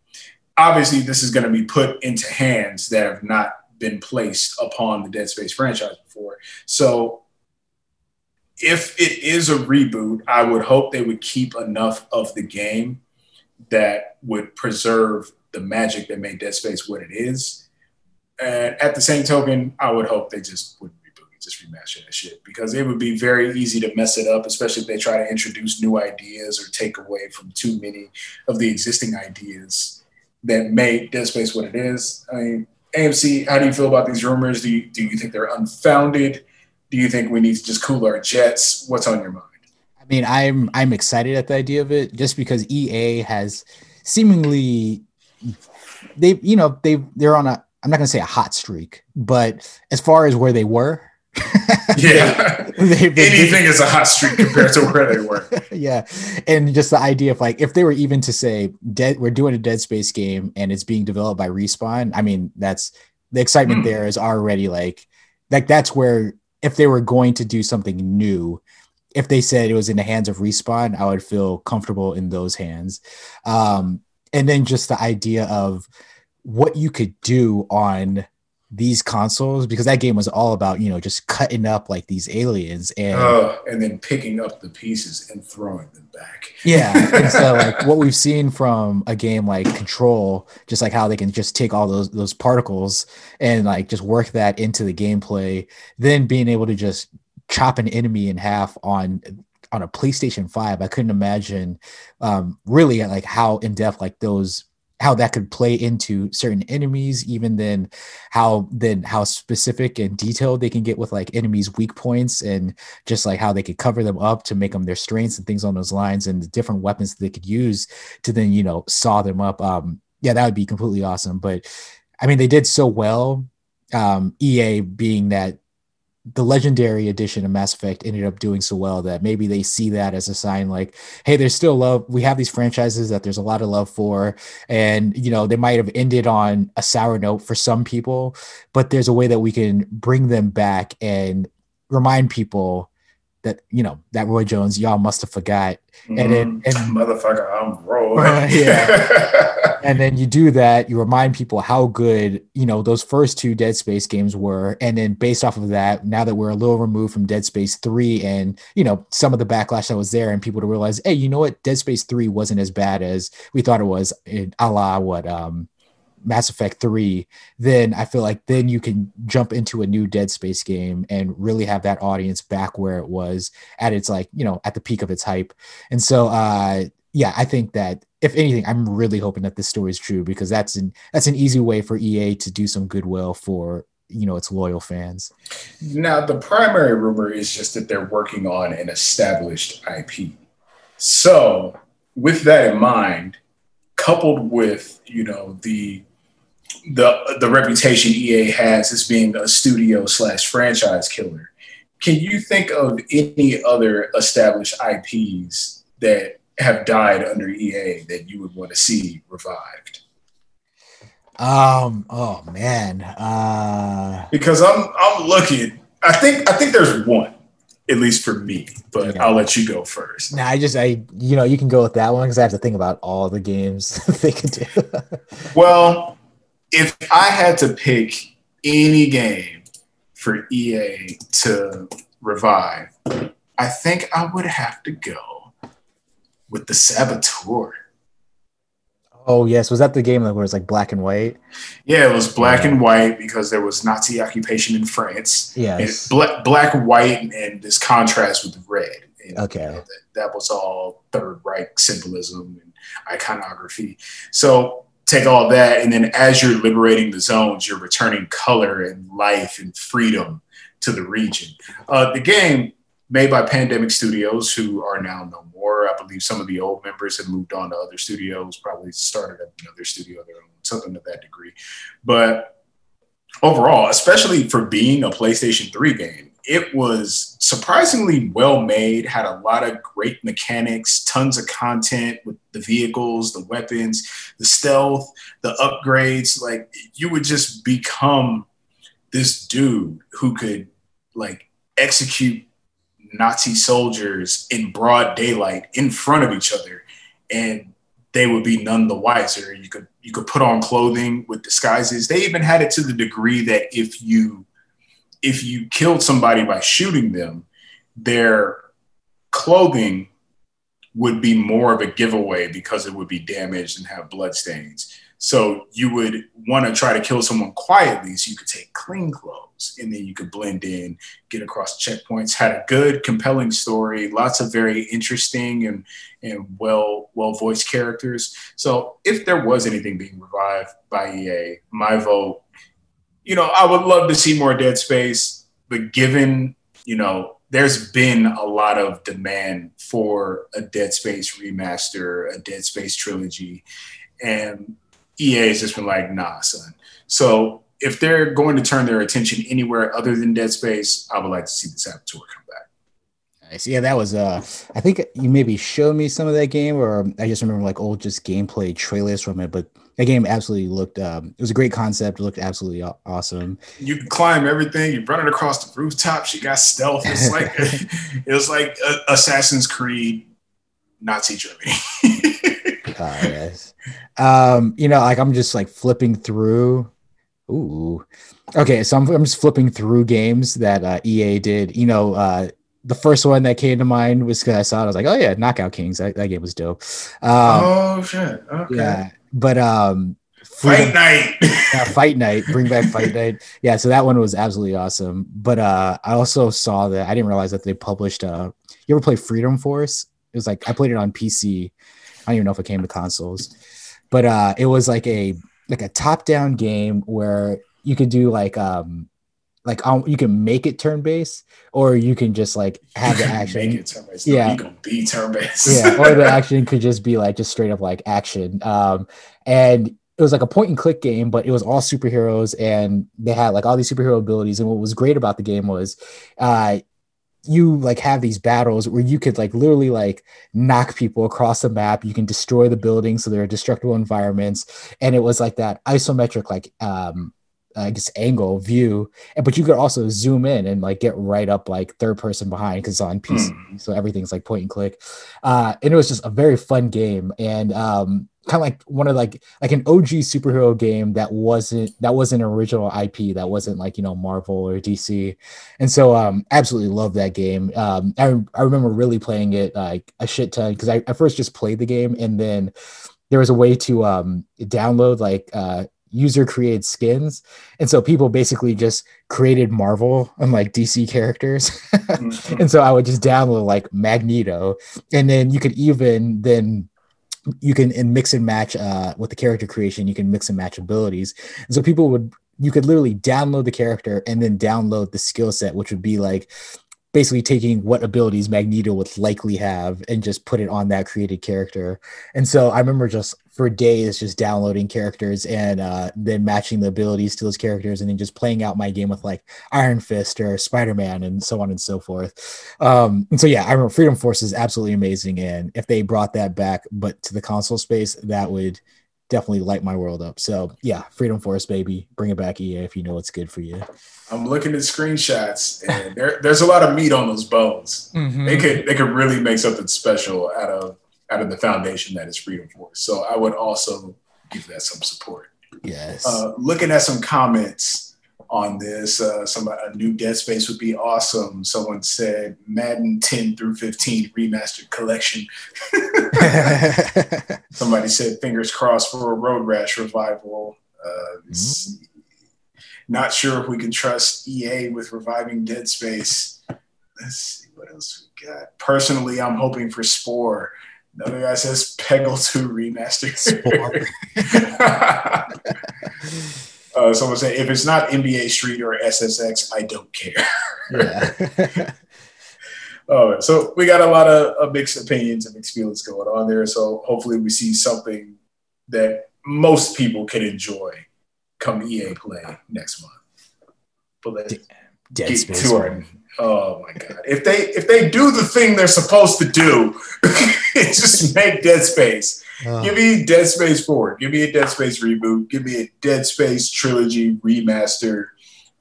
obviously this is going to be put into hands that have not been placed upon the Dead Space franchise before. So if it is a reboot, I would hope they would keep enough of the game that would preserve the magic that made Dead Space what it is. And at the same token, I would hope they just wouldn't reboot it, just remaster that shit because it would be very easy to mess it up, especially if they try to introduce new ideas or take away from too many of the existing ideas that made Dead Space what it is. I mean, AMC, how do you feel about these rumors? Do you, do you think they're unfounded? Do you think we need to just cool our jets? What's on your mind? I mean, I'm I'm excited at the idea of it just because EA has seemingly they you know they they're on a I'm not gonna say a hot streak, but as far as where they were, [LAUGHS] yeah, they, they, anything is a hot streak compared to where they were. [LAUGHS] yeah, and just the idea of like if they were even to say dead, we're doing a Dead Space game and it's being developed by Respawn. I mean, that's the excitement mm. there is already like like that's where if they were going to do something new, if they said it was in the hands of respawn, I would feel comfortable in those hands. Um, and then just the idea of what you could do on these consoles because that game was all about you know just cutting up like these aliens and uh, and then picking up the pieces and throwing them back. Yeah and so [LAUGHS] like what we've seen from a game like control just like how they can just take all those those particles and like just work that into the gameplay then being able to just chop an enemy in half on on a PlayStation 5 I couldn't imagine um really like how in depth like those how that could play into certain enemies even then how then how specific and detailed they can get with like enemies weak points and just like how they could cover them up to make them their strengths and things on those lines and the different weapons they could use to then you know saw them up um yeah that would be completely awesome but i mean they did so well um ea being that the legendary edition of Mass Effect ended up doing so well that maybe they see that as a sign like, hey, there's still love. We have these franchises that there's a lot of love for. And, you know, they might have ended on a sour note for some people, but there's a way that we can bring them back and remind people that, you know, that Roy Jones, y'all must have forgot. Mm-hmm. And then, and [LAUGHS] motherfucker, I'm Roy. [LAUGHS] Uh, yeah. [LAUGHS] and then you do that you remind people how good you know those first two dead space games were and then based off of that now that we're a little removed from dead space 3 and you know some of the backlash that was there and people to realize hey you know what dead space 3 wasn't as bad as we thought it was in a la what um Mass Effect 3, then I feel like then you can jump into a new Dead Space game and really have that audience back where it was at its like, you know, at the peak of its hype. And so uh yeah, I think that if anything, I'm really hoping that this story is true because that's an that's an easy way for EA to do some goodwill for you know its loyal fans. Now, the primary rumor is just that they're working on an established IP. So, with that in mind, coupled with you know the the the reputation EA has as being a studio slash franchise killer, can you think of any other established IPs that have died under EA that you would want to see revived? Um. Oh man. Uh. Because I'm I'm looking. I think I think there's one, at least for me. But yeah. I'll let you go first. Nah, I just I you know you can go with that one because I have to think about all the games [LAUGHS] they could do. well, if I had to pick any game for EA to revive, I think I would have to go with the Saboteur. Oh yes, was that the game that was like black and white? Yeah, it was black yeah. and white because there was Nazi occupation in France. Yes, black, black, white, and this contrast with red. And, Okay. you know, that, that was all Third Reich symbolism and iconography. So take all that, and then as you're liberating the zones, you're returning color and life and freedom to the region. Uh, the game made by Pandemic Studios, who are now no more. I believe some of the old members have moved on to other studios, probably started another studio of their own, something to that degree. But overall, especially for being a PlayStation 3 game, it was surprisingly well made, had a lot of great mechanics, tons of content with the vehicles, the weapons, the stealth, the upgrades. Like you would just become this dude who could like execute Nazi soldiers in broad daylight in front of each other and they would be none the wiser. You could you could put on clothing with disguises. They even had it to the degree that if you if you killed somebody by shooting them, their clothing would be more of a giveaway because it would be damaged and have blood stains. So you would want to try to kill someone quietly so you could take clean clothes and then you could blend in, get across checkpoints. Had a good, compelling story, lots of very interesting and and well well voiced characters. So if there was anything being revived by EA, my vote, you know, I would love to see more Dead Space, but given, you know, there's been a lot of demand for a Dead Space remaster, a Dead Space trilogy, and EA has just been like, nah, son. So if they're going to turn their attention anywhere other than Dead Space, I would like to see the Saboteur come back. Nice. Yeah, that was uh I think you maybe showed me some of that game or I just remember like old just gameplay trailers from it, but that game absolutely looked um it was a great concept, it looked absolutely awesome. You can climb everything. You're running across the rooftops. You got stealth. It's like [LAUGHS] [LAUGHS] it was like uh, Assassin's Creed, Nazi Germany. [LAUGHS] Uh, yes. Um, you know, like I'm just like flipping through. Ooh. Okay, so I'm, I'm just flipping through games that uh, EA did. You know, uh, the first one that came to mind was because I saw it. I was like, oh yeah, Knockout Kings. That, that game was dope. Um, oh shit! Okay. Yeah, but um, Fight night. [LAUGHS] yeah, Fight Night, bring back Fight [LAUGHS] Night. Yeah, so that one was absolutely awesome. But uh, I also saw that I didn't realize that they published. Uh, you ever play Freedom Force? It was like I played it on PC. I don't even know if it came to consoles, but uh, it was like a like a top down game where you could do like um like um, you can make it turn based or you can just like have the action. Make it turn-based. Yeah. No, you gonna be turn based. yeah [LAUGHS] or the action could just be like just straight up like action um and it was like a point and click game but it was all superheroes and they had like all these superhero abilities and what was great about the game was uh you like have these battles where you could like literally like knock people across the map you can destroy the buildings so they're destructible environments and it was like that isometric like um I guess angle view, but you could also zoom in and like get right up like third person behind because it's on PC, so everything's like point and click. Uh, and it was just a very fun game, and um, kind of like one of like like an OG superhero game that wasn't that wasn't an original IP that wasn't like you know Marvel or DC, and so um, absolutely love that game. Um, I I remember really playing it like a shit ton because I, I first just played the game and then there was a way to um download like uh user created skins. And so people basically just created marvel and like dc characters. Mhm. [LAUGHS] and so i would just download like magneto. And then you could even then you can and mix and match uh with the character creation you can mix and match abilities. And so people would you could literally download the character and then download the skill set which would be like basically taking what abilities magneto would likely have and just put it on that created character. And so i remember just for days just downloading characters and uh, then matching the abilities to those characters and then just playing out my game with like iron fist or spider-man and so on and so forth. Um, and so yeah i remember freedom force is absolutely amazing. And if they brought that back but to the console space that would definitely light my world up so yeah freedom force baby bring it back ea if you know what's good for you I'm looking at screenshots, and there, there's a lot of meat on those bones. They could they could really make something special out of out of the foundation that is Freedom Force. So I would also give that some support. yes Uh, looking at some comments on this, uh, some a new Dead Space would be awesome. Someone said Madden 10 through 15 remastered collection. [LAUGHS] [LAUGHS] Somebody said fingers crossed for a Road Rash revival. Uh, see. Not sure if we can trust EA with reviving Dead Space. let's see what else we got. Personally, I'm hoping for Spore. Another guy says Peggle 2 remaster. [LAUGHS] uh, someone said, if it's not NBA Street or SSX, I don't care. Yeah. Oh, [LAUGHS] so we got a lot of, of mixed opinions and mixed feelings going on there. So hopefully we see something that most people can enjoy come EA play next month. But let's Dead get Space. to our Oh my god! If they if they do the thing they're supposed to do, [LAUGHS] just make Dead Space. Oh, Give me Dead Space Four. Give me a Dead Space reboot. Give me a Dead Space trilogy remaster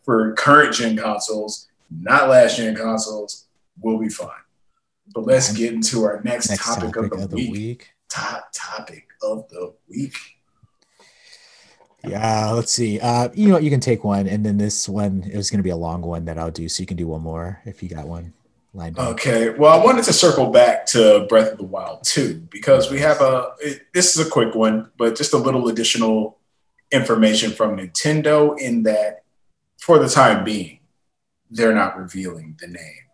for current gen consoles, not last gen consoles. We'll be fine. But let's get into our next, next topic, topic of the, week. Top topic of the week. Yeah, let's see. Uh, you know what? You can take one, and then this one it was going to be a long one that I'll do, so you can do one more if you got one lined up. Okay. Well, I wanted to circle back to Breath of the Wild 2 because we have a, it, this is a quick one, but just a little additional information from Nintendo in that for the time being, they're not revealing the name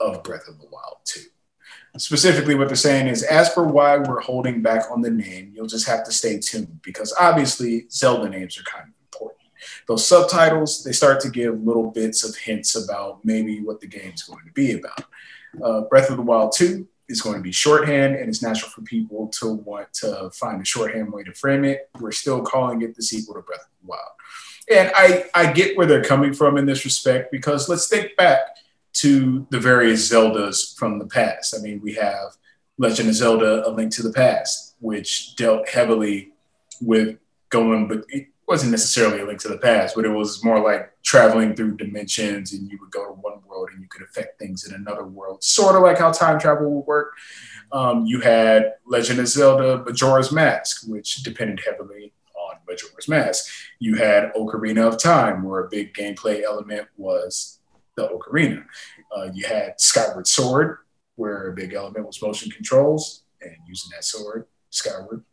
of Breath of the Wild 2. Specifically, what they're saying is, as for why we're holding back on the name, you'll just have to stay tuned because obviously Zelda names are kind of important. Those subtitles, they start to give little bits of hints about maybe what the game's going to be about. Uh, Breath of the Wild 2 is going to be shorthand, and it's natural for people to want to find a shorthand way to frame it. We're still calling it the sequel to Breath of the Wild. And I, I get where they're coming from in this respect because let's think back to the various Zeldas from the past. I mean, we have Legend of Zelda: A Link to the Past, which dealt heavily with going, but it wasn't necessarily a link to the past, but it was more like traveling through dimensions, and you would go to one world and you could affect things in another world, sort of like how time travel would work. Um, you had Legend of Zelda: Majora's Mask, which depended heavily on Majora's Mask. You had Ocarina of Time, where a big gameplay element was the ocarina. Uh, you had Skyward Sword, where a big element was motion controls and using that sword, Skyward.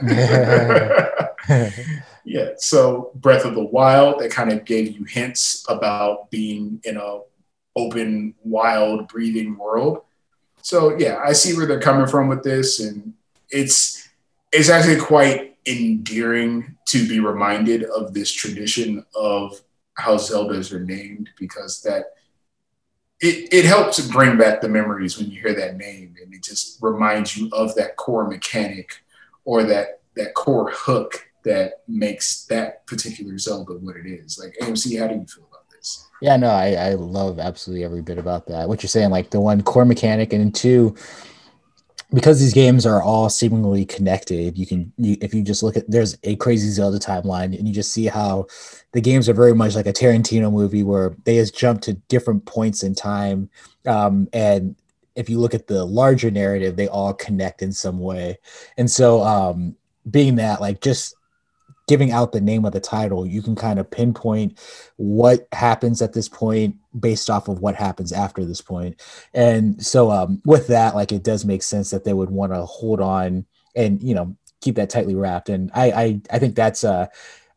[LAUGHS] yeah, so Breath of the Wild, that kind of gave you hints about being in a open, wild, breathing world. So yeah, I see where they're coming from with this, and it's it's actually quite endearing to be reminded of this tradition of how Zeldas are named because that it, it helps bring back the memories when you hear that name and it just reminds you of that core mechanic or that that core hook that makes that particular Zelda what it is. Like AMC, how do you feel about this? Yeah, no, I, I love absolutely every bit about that. What you're saying, like the one core mechanic, and two, because these games are all seemingly connected, you can, you, if you just look at, there's a crazy Zelda timeline, and you just see how the games are very much like a Tarantino movie where they just jump to different points in time, um, and if you look at the larger narrative, they all connect in some way, and so um, being that, like, just giving out the name of the title, you can kind of pinpoint what happens at this point based off of what happens after this point. And so um, with that, like it does make sense that they would want to hold on and you know keep that tightly wrapped. And I I, I think that's uh,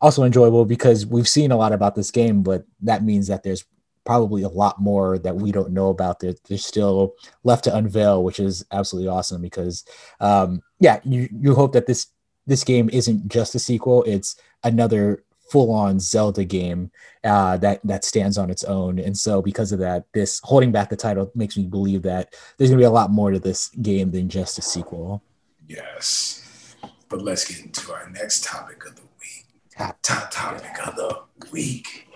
also enjoyable because we've seen a lot about this game, but that means that there's probably a lot more that we don't know about that there's still left to unveil, which is absolutely awesome because um, yeah, you you hope that this this game isn't just a sequel; it's another full-on Zelda game uh, that that stands on its own. And so, because of that, this holding back the title makes me believe that there's gonna be a lot more to this game than just a sequel. Yes. But let's get into our next topic of the week. Top Top topic of the week.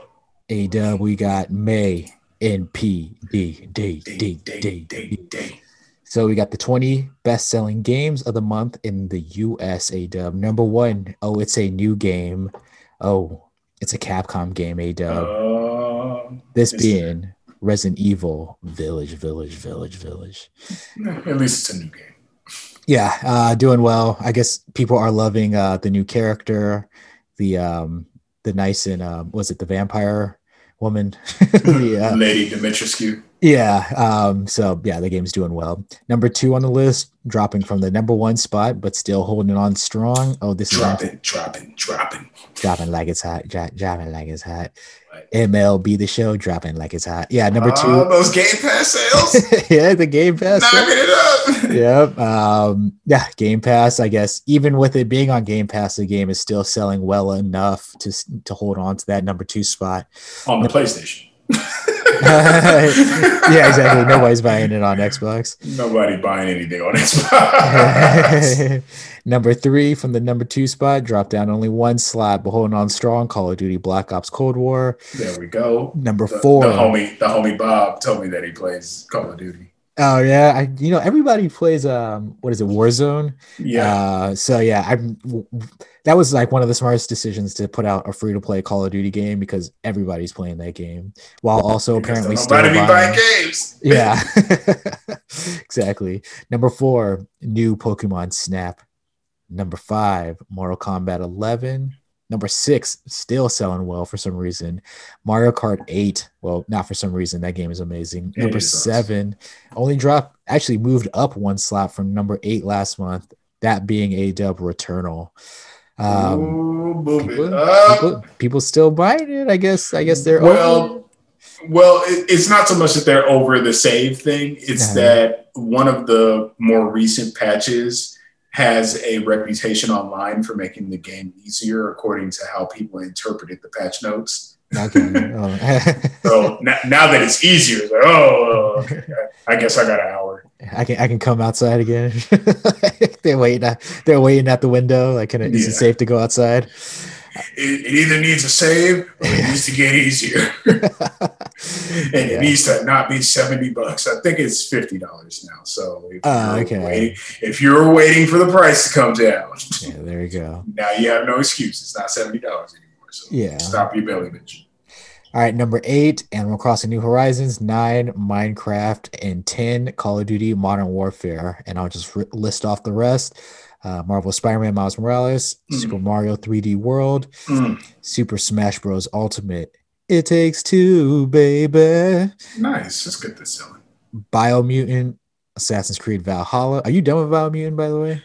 A dub, we got May P D D Day, D day, D day, D. So we got the 20 best-selling games of the month in the USA dub. Number one, oh, it's a new game. Oh, it's a Capcom game, A dub. Uh, this being Resident Evil Village, Village, Village, Village. [LAUGHS] at least it's a new game. Yeah, uh, doing well. I guess people are loving uh, the new character, the um, the nice and um, was it the vampire woman? [LAUGHS] the, uh, Lady Dimitrescu. Yeah. Um, so yeah, the game's doing well. Number two on the list, dropping from the number one spot, but still holding on strong. Oh, this is Dropping, dropping, dropping. dropping like it's hot, dro- dropping like it's hot. MLB the show dropping like it's hot. Yeah, number two. Oh, those Game Pass sales. [LAUGHS] yeah, the Game Pass. Knocking it up. [LAUGHS] yep. Um, yeah, Game Pass. I guess even with it being on Game Pass, the game is still selling well enough to to hold on to that number two spot on the PlayStation. [LAUGHS] [LAUGHS] yeah, exactly. Nobody's buying it on Xbox. Nobody buying anything on [LAUGHS] Xbox. number three from the number two spot, dropped down only one slot, but holding on strong. Call of Duty Black Ops Cold War. There we go. Number The- four. The homie, the homie Bob told me that he plays Call of Duty. Oh yeah, I you know everybody plays um what is it Warzone? Yeah. Uh, so yeah, I'm w- w- that was like one of the smartest decisions to put out a free to play Call of Duty game because everybody's playing that game while also Because apparently still buying. buying games. [LAUGHS] Yeah, [LAUGHS] exactly. Number four, new Pokemon Snap. Number five, Mortal Kombat 11. Number six, still selling well for some reason. Mario Kart 8. Well, not for some reason. That game is amazing. It number is awesome. seven, only dropped, actually moved up one slot from number eight last month. That being A Dub Returnal. Um, Ooh, people, up. people, people still buying it. I guess. I guess they're Well, Well, it, it's not so much that they're over the save thing. It's that one of the more recent patches has a reputation online for making the game easier, according to how people interpreted the patch notes. Okay. Oh. [LAUGHS] So now, now that it's easier, it's like, oh, okay, I guess I got an hour. I can I can come outside again. [LAUGHS] they're waiting. At, they're waiting at the window. Like, can it Yeah. safe to go outside? It, it either needs a save or it needs to get easier. [LAUGHS] and Yeah. it needs to not be 70 bucks. I think it's $50 now. So if, Oh, you're okay. waiting, if you're waiting for the price to come down, Yeah, there you go. now you have no excuse. It's not $70 anymore. So Yeah. stop your belly bitch. All right, number eight, Animal Crossing New Horizons, nine, Minecraft, and 10, Call of Duty Modern Warfare. And I'll just list off the rest uh, Marvel Spider Man Miles Morales, Mm. Super Mario 3D World, Mm, Super Smash Bros. Ultimate. It takes two, baby. nice. Let's get this selling. Biomutant, Assassin's Creed Valhalla. Are you done with Biomutant, by the way?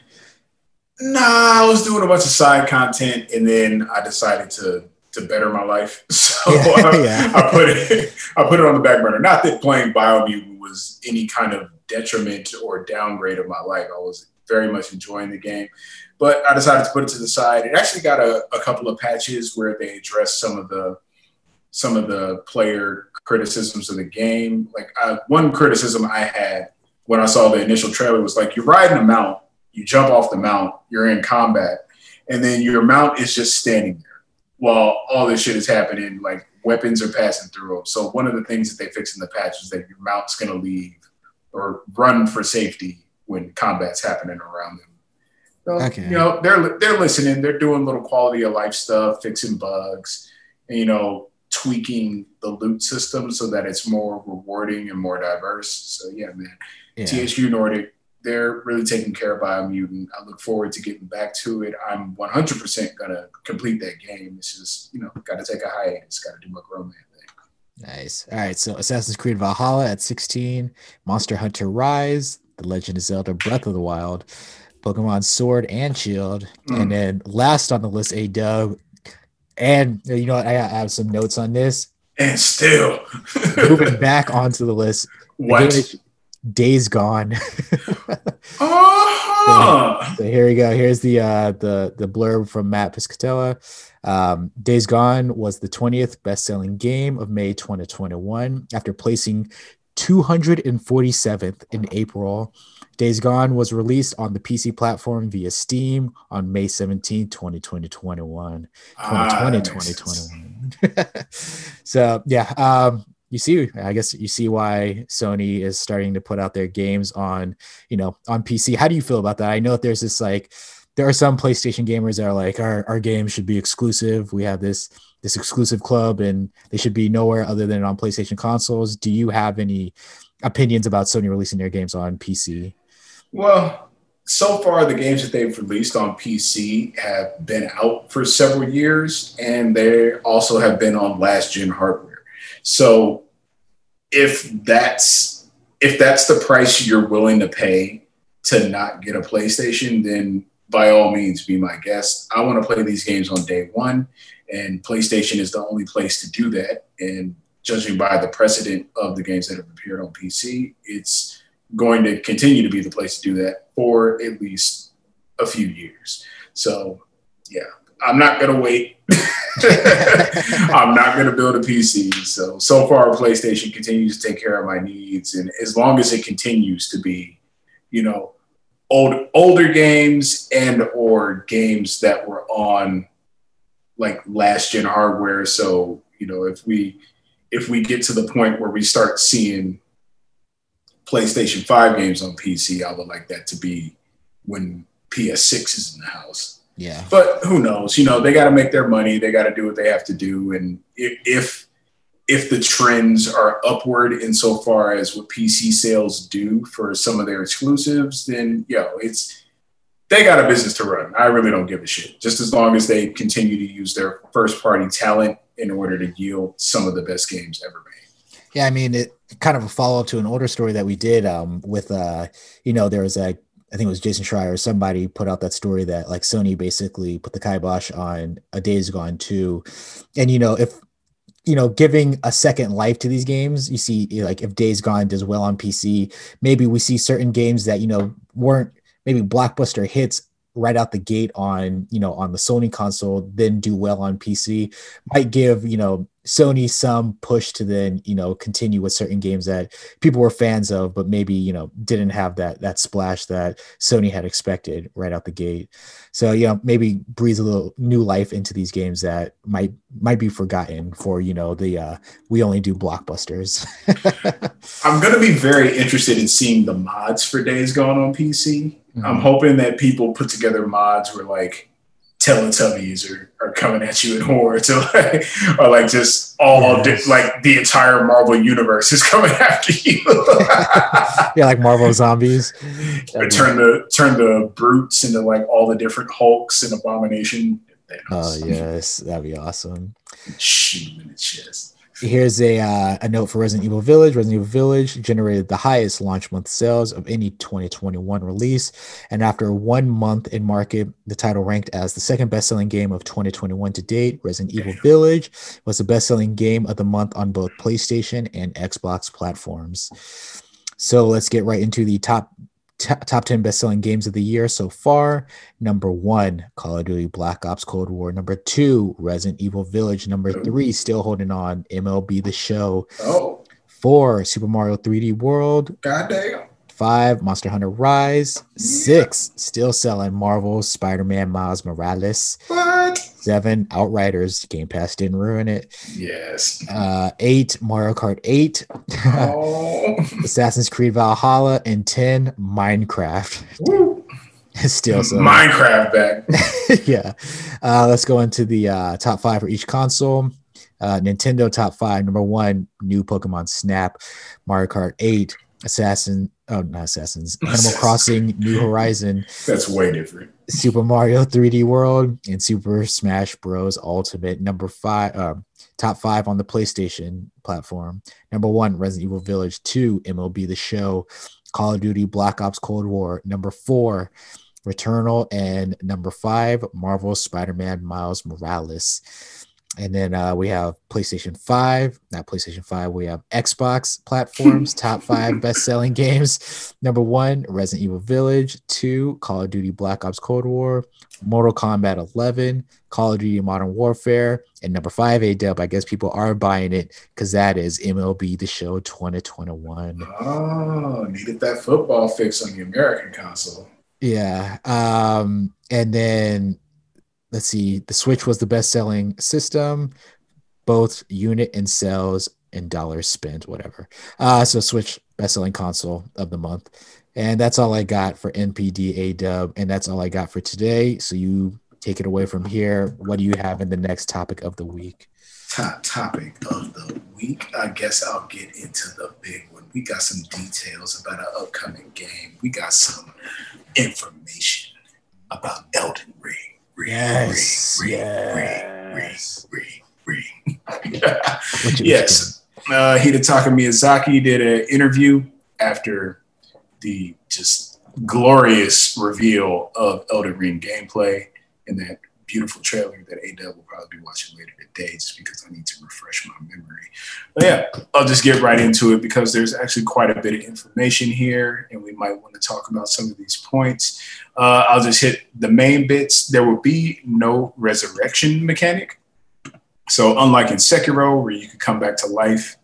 Nah, I was doing a bunch of side content and then I decided to to better my life. [LAUGHS] So Yeah, [LAUGHS] I, yeah. I put it I put it on the back burner. Not that playing Biomutant was any kind of detriment or downgrade of my life. I was very much enjoying the game. But I decided to put it to the side. It actually got a, a couple of patches where they addressed some of the some of the player criticisms of the game. Like I, one criticism I had when I saw the initial trailer was like, you're riding a mount, you jump off the mount, you're in combat, and then your mount is just standing there while all this shit is happening. Like weapons are passing through them. So one of the things that they fix in the patch is that your mount's going to leave or run for safety when combat's happening around them. So, Okay. You know, they're they're listening. They're doing little quality of life stuff, fixing bugs, and, you know, tweaking the loot system so that it's more rewarding and more diverse. So yeah, man. Yeah. THQ Nordic, they're really taking care of Biomutant. I look forward to getting back to it. I'm 100% gonna complete that game. It's just you know, got to take a hiatus. Got to do my grown man thing. Nice. All right. So Assassin's Creed Valhalla at 16, Monster Hunter Rise, The Legend of Zelda Breath of the Wild, Pokemon Sword and Shield, Mm. and then last on the list, A Dub. And you know what? I I have some notes on this. And still, Moving [LAUGHS] back onto the list, what? Days Gone. [LAUGHS] Uh-huh. So here we go. Here's the uh, the the blurb from Matt Piscatella. Um, Days Gone was the 20th best-selling game of May 2021 after placing 247th in April. Days Gone was released on the PC platform via Steam on May 17, 2020, 21. Ah, 2020, that 2021. [LAUGHS] so yeah, um, you see, I guess you see why Sony is starting to put out their games on, you know, on PC. How do you feel about that? I know that there's this like, there are some PlayStation gamers that are like, our our games should be exclusive. We have this this exclusive club, and they should be nowhere other than on PlayStation consoles. Do you have any opinions about Sony releasing their games on PC? Well, so far the games that they've released on PC have been out for several years, and they also have been on last gen hardware. So, if that's if that's the price you're willing to pay to not get a PlayStation, then by all means, be my guest. I want to play these games on day one, and PlayStation is the only place to do that. And judging by the precedent of the games that have appeared on PC, it's going to continue to be the place to do that for at least a few years. So, yeah, I'm not going to wait. [LAUGHS] I'm not going to build a PC. So, so far, PlayStation continues to take care of my needs. And as long as it continues to be, you know, old older games and or games that were on like last gen hardware so you know if we if we get to the point where we start seeing PlayStation 5 games on PC, I would like that to be when PS6 is in the house. Yeah. But who knows? You know, they got to make their money. They got to do what they have to do. And if if the trends are upward insofar as what PC sales do for some of their exclusives, then yo, it's they got a business to run. I really don't give a shit. Just as long as they continue to use their first party talent in order to yield some of the best games ever made. Yeah, I mean, it kind of a follow up to an older story that we did um, with, uh, you know, there was a, I think it was Jason Schreier, somebody put out that story that like Sony basically put the kibosh on a Days Gone 2. And, you know, if, you know, giving a second life to these games, you see, like if Days Gone does well on PC, maybe we see certain games that, you know, weren't maybe blockbuster hits right out the gate on you know on the Sony console, then do well on PC, might give you know Sony some push to then you know continue with certain games that people were fans of, but maybe you know didn't have that that splash that Sony had expected right out the gate. So you know maybe breathe a little new life into these games that might might be forgotten for you know the uh, we only do blockbusters. [LAUGHS] I'm gonna be very interested in seeing the mods for Days Gone on PC. Mm-hmm. I'm hoping that people put together mods where like Teletubbies are, are coming at you in hordes, or like, or like just all yes. di- like the entire Marvel universe is [LAUGHS] coming after you. [LAUGHS] yeah, like Marvel zombies. Turn the turn the brutes into like all the different Hulks and Abomination. Oh yes, that'd be awesome. Shoot in the chest. Here's a, uh, a note for Resident Evil Village. Resident Evil Village generated the highest launch month sales of any 2021 release. And after one month in market, the title ranked as the second best selling game of 2021 to date. Resident Evil Village was the best selling game of the month on both PlayStation and Xbox platforms. So let's get right into the top t- top 10 best-selling games of the year so far. Number one call of duty black ops cold war. Number two resident evil village. Number oh. three still holding on mlb the show. Oh. Four, super mario 3d world. God damn five monster hunter rise. Yeah. six still selling marvel spider-man miles morales. What seven outriders game pass didn't ruin it. Yes. Uh eight mario kart 8 oh. [LAUGHS] assassin's creed valhalla and 10 minecraft. [LAUGHS] Still so minecraft back. [LAUGHS] Yeah. Uh let's go into the uh top five for each console. Uh nintendo top five number one new pokemon snap mario kart 8 assassin oh not assassins. [LAUGHS] Animal crossing new horizon that's way different. Super mario 3d world and super smash bros. Ultimate. Number five uh, top five on the playstation platform. Number one resident evil village two mlb the show call of duty black ops cold war. Number four returnal. And number five marvel spider-man miles morales and then uh, we have PlayStation 5, not PlayStation 5, we have Xbox platforms, [LAUGHS] top five best selling games. Number one, Resident Evil Village. Two, Call of Duty Black Ops Cold War. Mortal Kombat 11, Call of Duty Modern Warfare. And number five, A Dub. I guess people are buying it because that is MLB The Show 2021. Oh, needed that football fix on the American console. Yeah. Um, and then let's see, the Switch was the best selling system, both unit and sales and dollars spent, whatever. Uh, so Switch best selling console of the month. And that's all I got for NPD Dub. And that's all I got for today. So you take it away from here. What do you have in the next topic of the week? Top topic of the week. I guess I'll get into the big one. We got some details about an upcoming game. We got some information about Elden Ring. Yes. yes. yes. Uh, Hidetaka Miyazaki did an interview after the just glorious reveal of Elden Ring gameplay in that beautiful trailer that A will probably be watching later today just because I need to refresh my memory. But yeah, I'll just get right into it because there's actually quite a bit of information here and we might want to talk about some of these points. Uh, I'll just hit the main bits. There will be no resurrection mechanic. So, unlike in Sekiro, where you can come back to life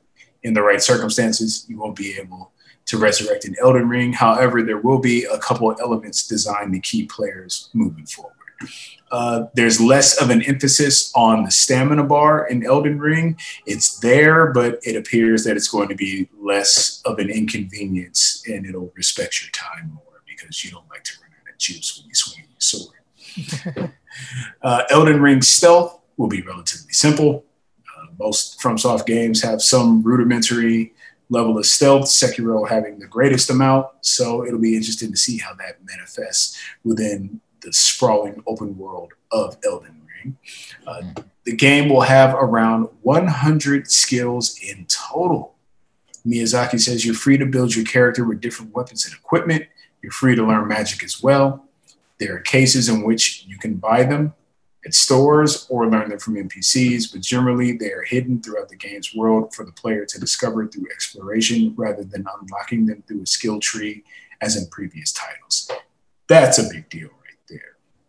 in the right circumstances, you won't be able to resurrect an Elden Ring. However, there will be a couple of elements designed to keep players moving forward. Uh, there's less of an emphasis on the stamina bar in Elden Ring. It's there, but it appears that it's going to be less of an inconvenience and it'll respect your time more because you don't like to run out of juice when you swing your sword. [LAUGHS] uh, Elden Ring stealth will be relatively simple. Uh, most FromSoft games have some rudimentary level of stealth, Sekiro having the greatest amount. So it'll be interesting to see how that manifests within the sprawling open world of Elden Ring. Uh, the game will have around 100 skills in total. Miyazaki says you're free to build your character with different weapons and equipment. You're free to learn magic as well. There are cases in which you can buy them at stores or learn them from NPCs, but generally they are hidden throughout the game's world for the player to discover through exploration rather than unlocking them through a skill tree as in previous titles. That's a big deal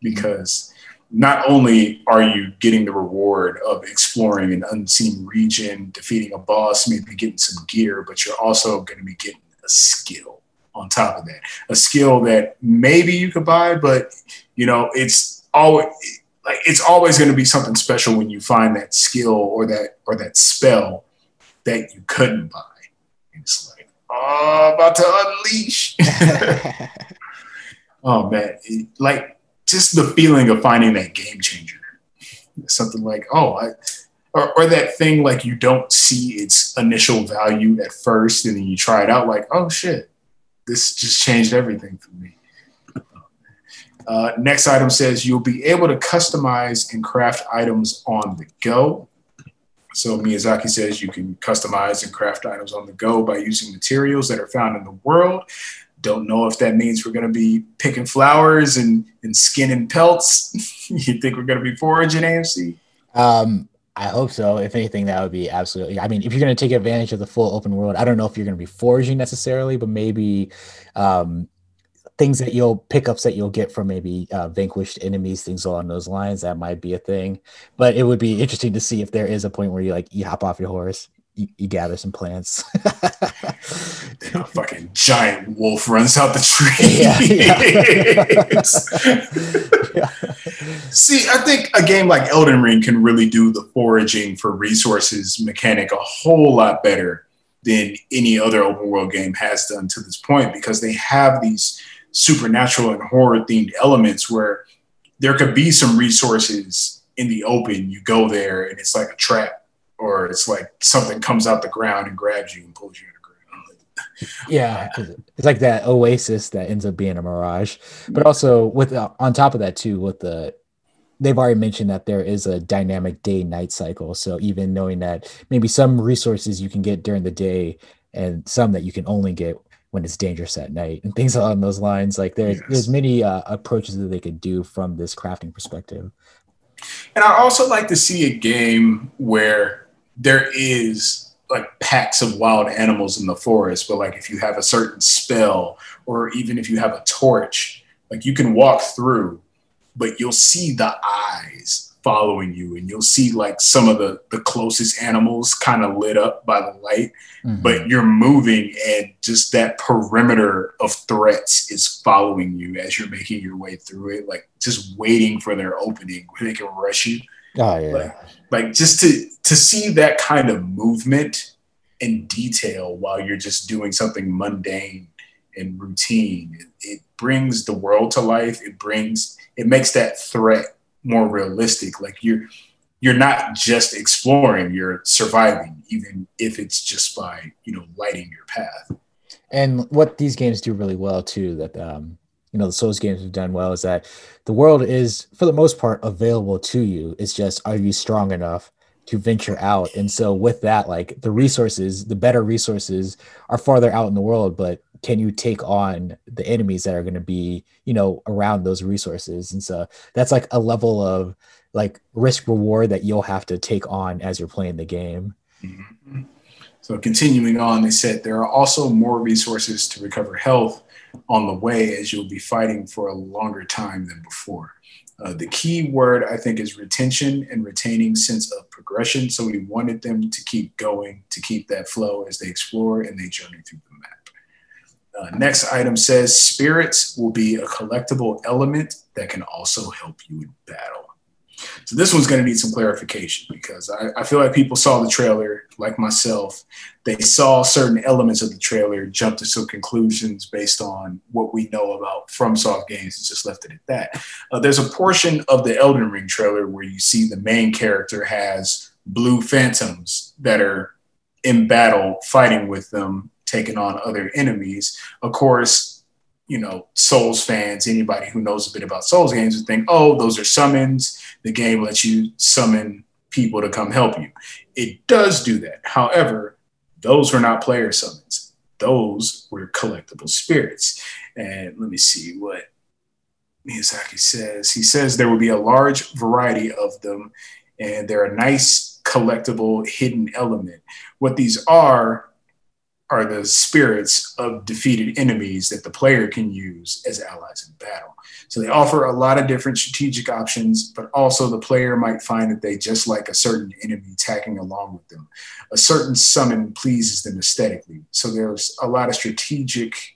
because not only are you getting the reward of exploring an unseen region, defeating a boss, maybe getting some gear, but you're also going to be getting a skill on top of that. A skill that maybe you could buy, but you know, it's always like it's always going to be something special when you find that skill or that or that spell that you couldn't buy. It's like, oh, about to unleash. [LAUGHS] [LAUGHS] oh man, it, like just the feeling of finding that game changer. Something like, oh, I, or, or that thing like you don't see its initial value at first, and then you try it out, like, oh shit, this just changed everything for me. Uh, next item says you'll be able to customize and craft items on the go. So Miyazaki says you can customize and craft items on the go by using materials that are found in the world don't know if that means we're going to be picking flowers and, and skinning pelts. [LAUGHS] you think we're going to be foraging AMC? Um, I hope so. If anything, that would be absolutely. I mean, if you're going to take advantage of the full open world, I don't know if you're going to be foraging necessarily, but maybe um, things that you'll pickups that you'll get from maybe uh, vanquished enemies, things along those lines. That might be a thing. But it would be interesting to see if there is a point where you like you hop off your horse you, you gather some plants. [LAUGHS] a fucking giant wolf runs out the tree. Yeah, yeah. [LAUGHS] See, I think a game like Elden Ring can really do the foraging for resources mechanic a whole lot better than any other open world game has done to this point because they have these supernatural and horror themed elements where there could be some resources in the open. You go there and it's like a trap or it's like something comes out the ground and grabs you and pulls you in the ground. yeah, it's like that oasis that ends up being a mirage. But also with uh, on top of that too, with the they've already mentioned that there is a dynamic day night cycle. So even knowing that maybe some resources you can get during the day and some that you can only get when it's dangerous at night and things [LAUGHS] along those lines. Like there's yes. there's many uh, approaches that they could do from this crafting perspective. And I also like to see a game where there is like packs of wild animals in the forest, but like if you have a certain spell or even if you have a torch, like you can walk through, but you'll see the eyes following you and you'll see like some of the the closest animals kind of lit up by the light mm-hmm. but you're moving and just that perimeter of threats is following you as you're making your way through it like just waiting for their opening where they can rush you Oh yeah. Like, like just to to see that kind of movement in detail while you're just doing something mundane and routine, it, it brings the world to life. It brings it makes that threat more realistic. Like you're you're not just exploring, you're surviving, even if it's just by, you know, lighting your path. And what these games do really well too, that um, you know the Souls games have done well is that the world is for the most part available to you. It's just are you strong enough to venture out? And so with that, like the resources, the better resources are farther out in the world, but can you take on the enemies that are going to be you know around those resources and so that's like a level of like risk reward that you'll have to take on as you're playing the game mm-hmm. so continuing on they said there are also more resources to recover health on the way as you'll be fighting for a longer time than before. Uh, the key word i think is retention and retaining sense of progression. So we wanted them to keep going to keep that flow as they explore and they journey through the map. Uh, next item says spirits will be a collectible element that can also help you in battle. So this one's going to need some clarification because I, I, feel like people saw the trailer, like myself. They saw certain elements of the trailer, jumped to some conclusions based on what we know about FromSoft games, and just left it at that. Uh, there's a portion of the Elden Ring trailer where you see the main character has blue phantoms that are in battle, fighting with them taking on other enemies. Of course, you know, Souls fans, anybody who knows a bit about Souls games would think, oh, those are summons. The game lets you summon people to come help you. It does do that. However, those were not player summons. Those were collectible spirits. And let me see what Miyazaki says. He says there will be a large variety of them, and they're a nice collectible hidden element. What these are are the spirits of defeated enemies that the player can use as allies in battle. So they offer a lot of different strategic options, but also the player might find that they just like a certain enemy tagging along with them. A certain summon pleases them aesthetically. So there's a lot of strategic,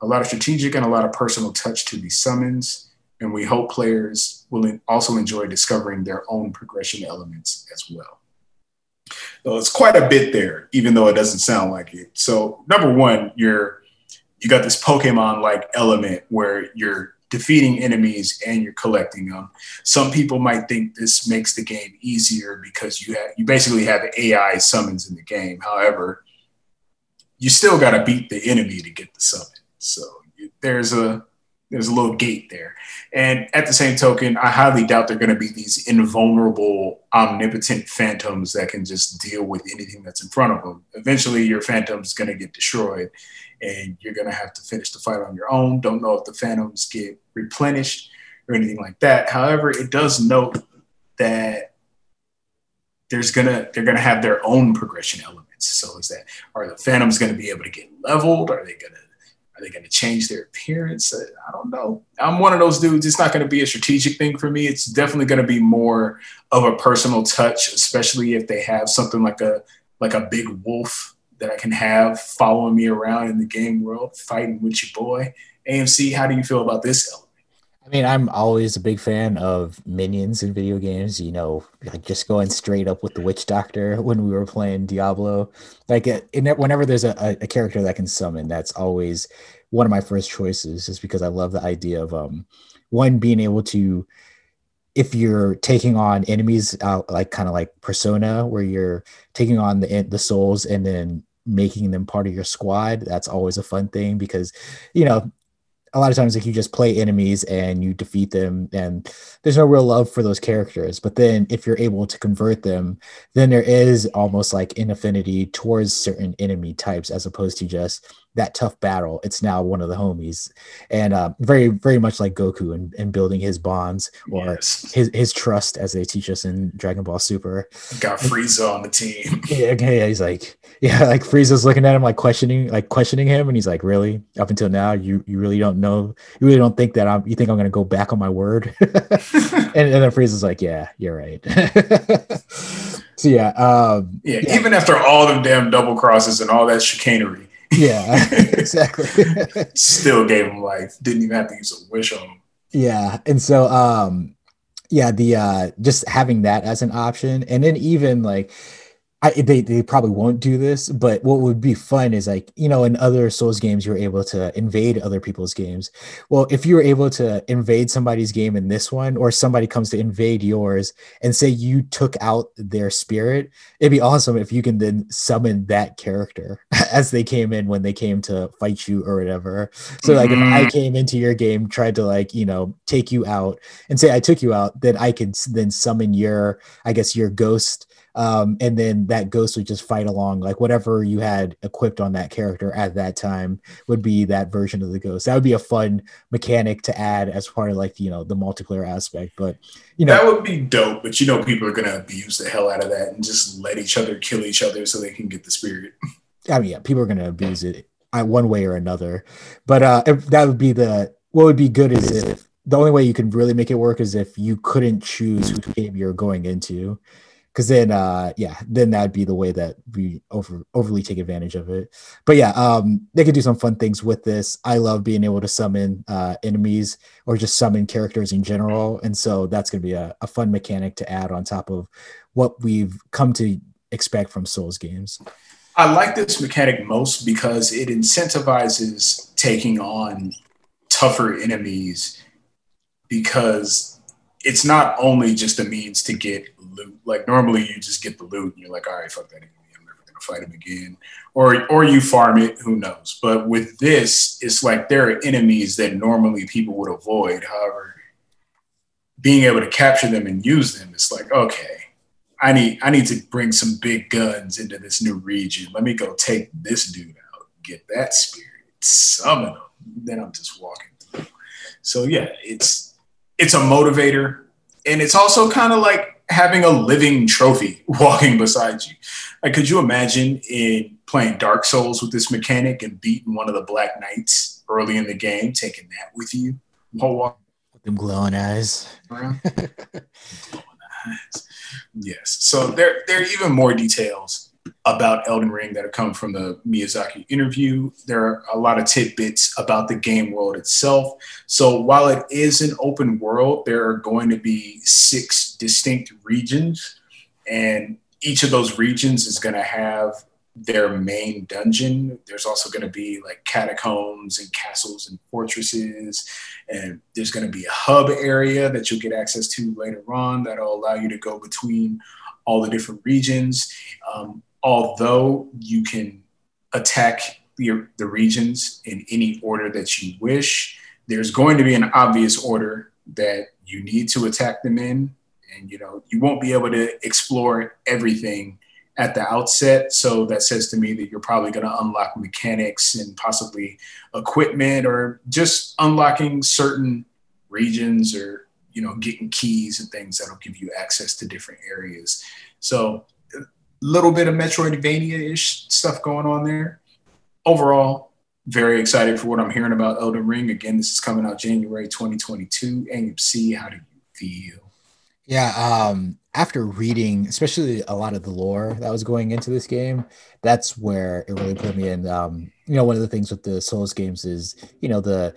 a lot of strategic and a lot of personal touch to these summons. And we hope players will also enjoy discovering their own progression elements as well. So it's quite a bit there, even though it doesn't sound like it. So number one, you're you got this Pokemon like element where you're defeating enemies and you're collecting them. Some people might think this makes the game easier because you have you basically have AI summons in the game. However, you still got to beat the enemy to get the summon. So there's a there's a little gate there. And at the same token, I highly doubt they're going to be these invulnerable, omnipotent phantoms that can just deal with anything that's in front of them. Eventually, your phantom's going to get destroyed and you're going to have to finish the fight on your own. Don't know if the phantoms get replenished or anything like that. However, it does note that there's gonna they're gonna have their own progression elements. So is that are the phantoms gonna be able to get leveled? Are they gonna are they going to change their appearance? Uh, I don't know. I'm one of those dudes. It's not going to be a strategic thing for me. It's definitely going to be more of a personal touch, especially if they have something like a like a big wolf that I can have following me around in the game world, fighting with your boy. AMC, how do you feel about this? I mean, I'm always a big fan of minions in video games. You know, like just going straight up with the witch doctor [LAUGHS] when we were playing Diablo. Like, whenever there's a, a character that can summon, that's always one of my first choices, just because I love the idea of um, one being able to, if you're taking on enemies, uh, like kind of like Persona, where you're taking on the the souls and then making them part of your squad that's always a fun thing because you know a lot of times like you just play enemies and you defeat them and there's no real love for those characters. But then if you're able to convert them then there is almost like an affinity towards certain enemy types as opposed to just that tough battle, it's now one of the homies, and uh, very very much like Goku and, and building his bonds or yes. his his trust as they teach us in Dragon Ball Super. Got Frieza on the team. [LAUGHS] Yeah, yeah, he's like yeah, [LAUGHS] like Frieza's looking at him like questioning like questioning him, and he's like, really? Up until now, you you really don't know, you really don't think that I'm you think I'm gonna go back on my word? [LAUGHS] and, and then Frieza's like, yeah, you're right. so yeah, um, yeah, yeah, even after all the damn double crosses and all that chicanery yeah, [LAUGHS] exactly. Still gave him life. Didn't even have to use a wish on him. Yeah, and so um, yeah, the uh, just having that as an option, and then even like I, they they probably won't do this, but what would be fun is like you know in other Souls games you're able to invade other people's games. Well, if you were able to invade somebody's game in this one, or somebody comes to invade yours, and say you took out their spirit, it'd be awesome if you can then summon that character [LAUGHS] as they came in when they came to fight you or whatever. So like mm-hmm. if I mm-hmm. came into your game, tried to like you know take you out, and say I took you out, then I could then summon your I guess your ghost um, and then that ghost would just fight along like whatever you had equipped on that character at that time would be that version of the ghost. That would be a fun mechanic to add as part of like you know the multiplayer aspect but you know that would be dope but you know people are going to abuse the hell out of that and just let each other kill each other so they can get the spirit. [LAUGHS] I mean yeah people are going to abuse it uh, one way or another. But uh that would be the what would be good is if the only way you can really make it work is if you couldn't choose who game you're going into because then uh yeah then that'd be the way that we over overly take advantage of it. But yeah um they could do some fun things with this. I love being able to summon uh enemies or just summon characters in general. And so that's going to be a, a fun mechanic to add on top of what we've come to expect from souls games. I like this mechanic most because it incentivizes taking on tougher enemies because it's not only just a means to get loot. Like normally you just get the loot and you're like, all right, fuck that enemy. I'm never gonna fight him again. Or or you farm it, who knows? But with this, it's like there are enemies that normally people would avoid. However, being able to capture them and use them, it's like, okay, I need I need to bring some big guns into this new region. Let me go take this dude out, get that spirit, summon him. Then I'm just walking through. So yeah, it's it's a motivator. And it's also kind of like having a living trophy [LAUGHS] walking beside you. Like, could you imagine in playing Dark Souls with this mechanic and beating one of the Black Knights early in the game, taking that with you? while walking? With them glowing eyes. [LAUGHS] glowing eyes. Yes. So there, there are even more details about Elden Ring that have come from the Miyazaki interview. There are a lot of tidbits about the game world itself. So while it is an open world, there are going to be six distinct regions, and each of those regions is going to have their main dungeon. There's also going to be like catacombs and castles and fortresses. And there's going to be a hub area that you'll get access to later on that'll allow you to go between all the different regions. Um, although you can attack the, the regions in any order that you wish, there's going to be an obvious order that you need to attack them in. And you know, you won't be able to explore everything at the outset. So that says to me that you're probably going to unlock mechanics and possibly equipment or just unlocking certain regions or you know getting keys and things that'll give you access to different areas. So little bit of Metroidvania-ish stuff going on there. Overall, very excited for what I'm hearing about Elden Ring. Again, this is coming out January 2022. AMC, how do you feel? Yeah, um, after reading, especially a lot of the lore that was going into this game, that's where it really put me in. Um, you know, one of the things with the Souls games is, you know, the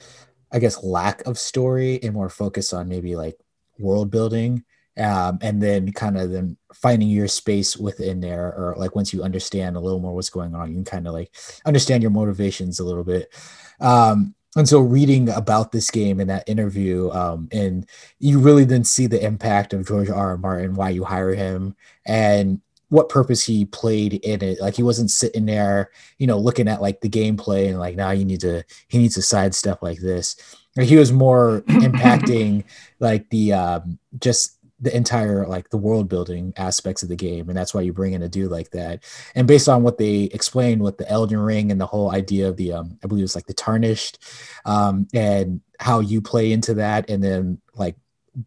I guess lack of story and more focus on maybe like world building um, and then kind of then finding your space within there or like once you understand a little more what's going on you can kind of like understand your motivations a little bit. Um, and so reading about this game in that interview um, and you really then see the impact of george r. R. Martin why you hire him and what purpose he played in it. Like he wasn't sitting there you know looking at like the gameplay and like now you need to he needs to sidestep like this. He was more [CLEARS THROAT] impacting like the um just the entire like the world building aspects of the game and that's why you bring in a dude like that and based on what they explained with the elden ring and the whole idea of the um i believe it's like the tarnished um and how you play into that and then like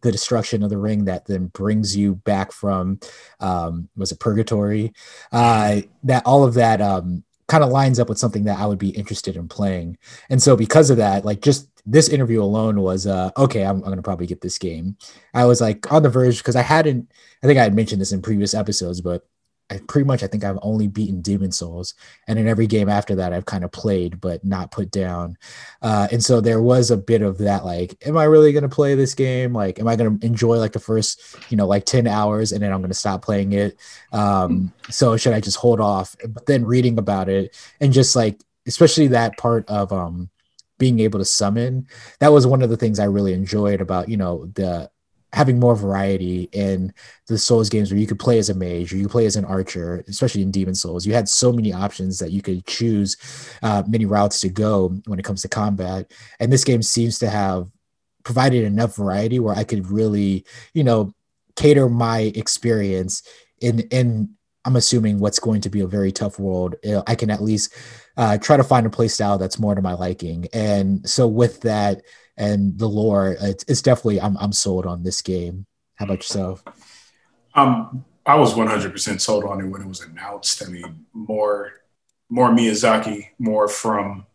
the destruction of the ring that then brings you back from um was it purgatory uh that all of that um kind of lines up with something that I would be interested in playing. And so because of that, like just this interview alone was uh okay, I'm, I'm gonna probably get this game. I was like on the verge because I hadn't I think I had mentioned this in previous episodes, but I pretty much I think I've only beaten Demon Souls, and in every game after that I've kind of played but not put down. Uh, and so there was a bit of that like, am I really gonna play this game? Like, am I gonna enjoy like the first you know like ten hours and then I'm gonna stop playing it? Um, so should I just hold off? But then reading about it and just like especially that part of um being able to summon that was one of the things I really enjoyed about you know the having more variety in the Souls games where you could play as a mage or you play as an archer, especially in Demon Souls. You had so many options that you could choose uh, many routes to go when it comes to combat. And this game seems to have provided enough variety where I could really, you know, cater my experience in in I'm assuming what's going to be a very tough world, I can at least uh, try to find a play style that's more to my liking. And so with that and the lore, it's, it's definitely I'm I'm sold on this game. How about yourself? Um, I was 100% sold on it when it was announced. I mean, more more Miyazaki, more from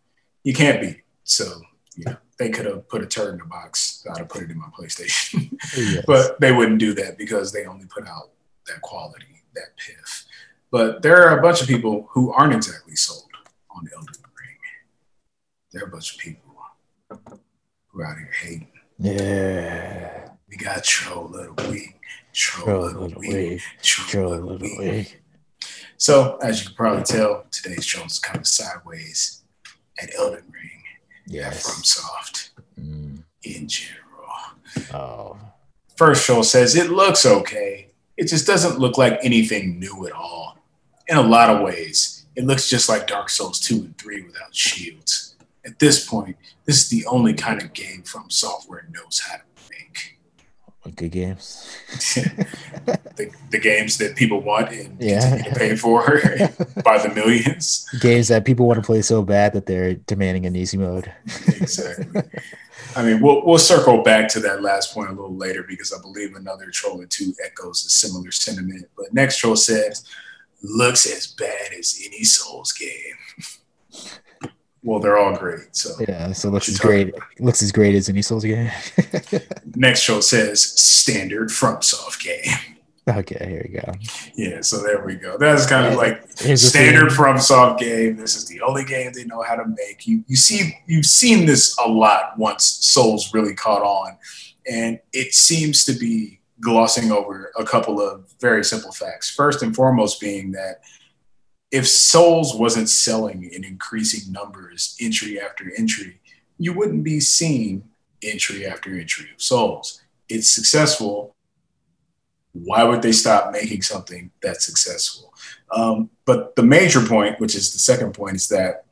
you can't beat. So you know, they could have put a turd in the box. I'd have put it in my PlayStation, yes. [LAUGHS] but they wouldn't do that because they only put out that quality, that piff. But there are a bunch of people who aren't exactly sold on Elden Ring. There are a bunch of people who are out here hating. Yeah. We got Troll Little Weak, Troll, Little Weak, Troll Little Weak. So, as you can probably tell, today's show is kind of sideways at Elden Ring. Yes. From Soft mm. in general. Oh. First show says it looks okay. It just doesn't look like anything new at all. In a lot of ways, it looks just like Dark Souls 2 and 3 without shields. At this point, this is the only kind of game From Software knows how to make. good games. [LAUGHS] the, the games that people want and yeah. continue to pay for [LAUGHS] by the millions. Games that people want to play so bad that they're demanding an easy mode. exactly. I mean, we'll we'll circle back to that last point a little later because I believe another troll or two echoes a similar sentiment. But next troll says, "Looks as bad as any Souls game." well, they're all great. So yeah, so looks as great. Looks as great as any Souls game. [LAUGHS] Next show says standard FromSoft game. Okay, here we go. Yeah, so there we go. That's kind of like standard FromSoft game. This is the only game they know how to make. You you see you've seen this a lot once Souls really caught on, and it seems to be glossing over a couple of very simple facts. First and foremost, being that if Souls wasn't selling in increasing numbers entry after entry, you wouldn't be seeing entry after entry of Souls. It's successful. Why would they stop making something that's successful? Um, but the major point, which is the second point, is that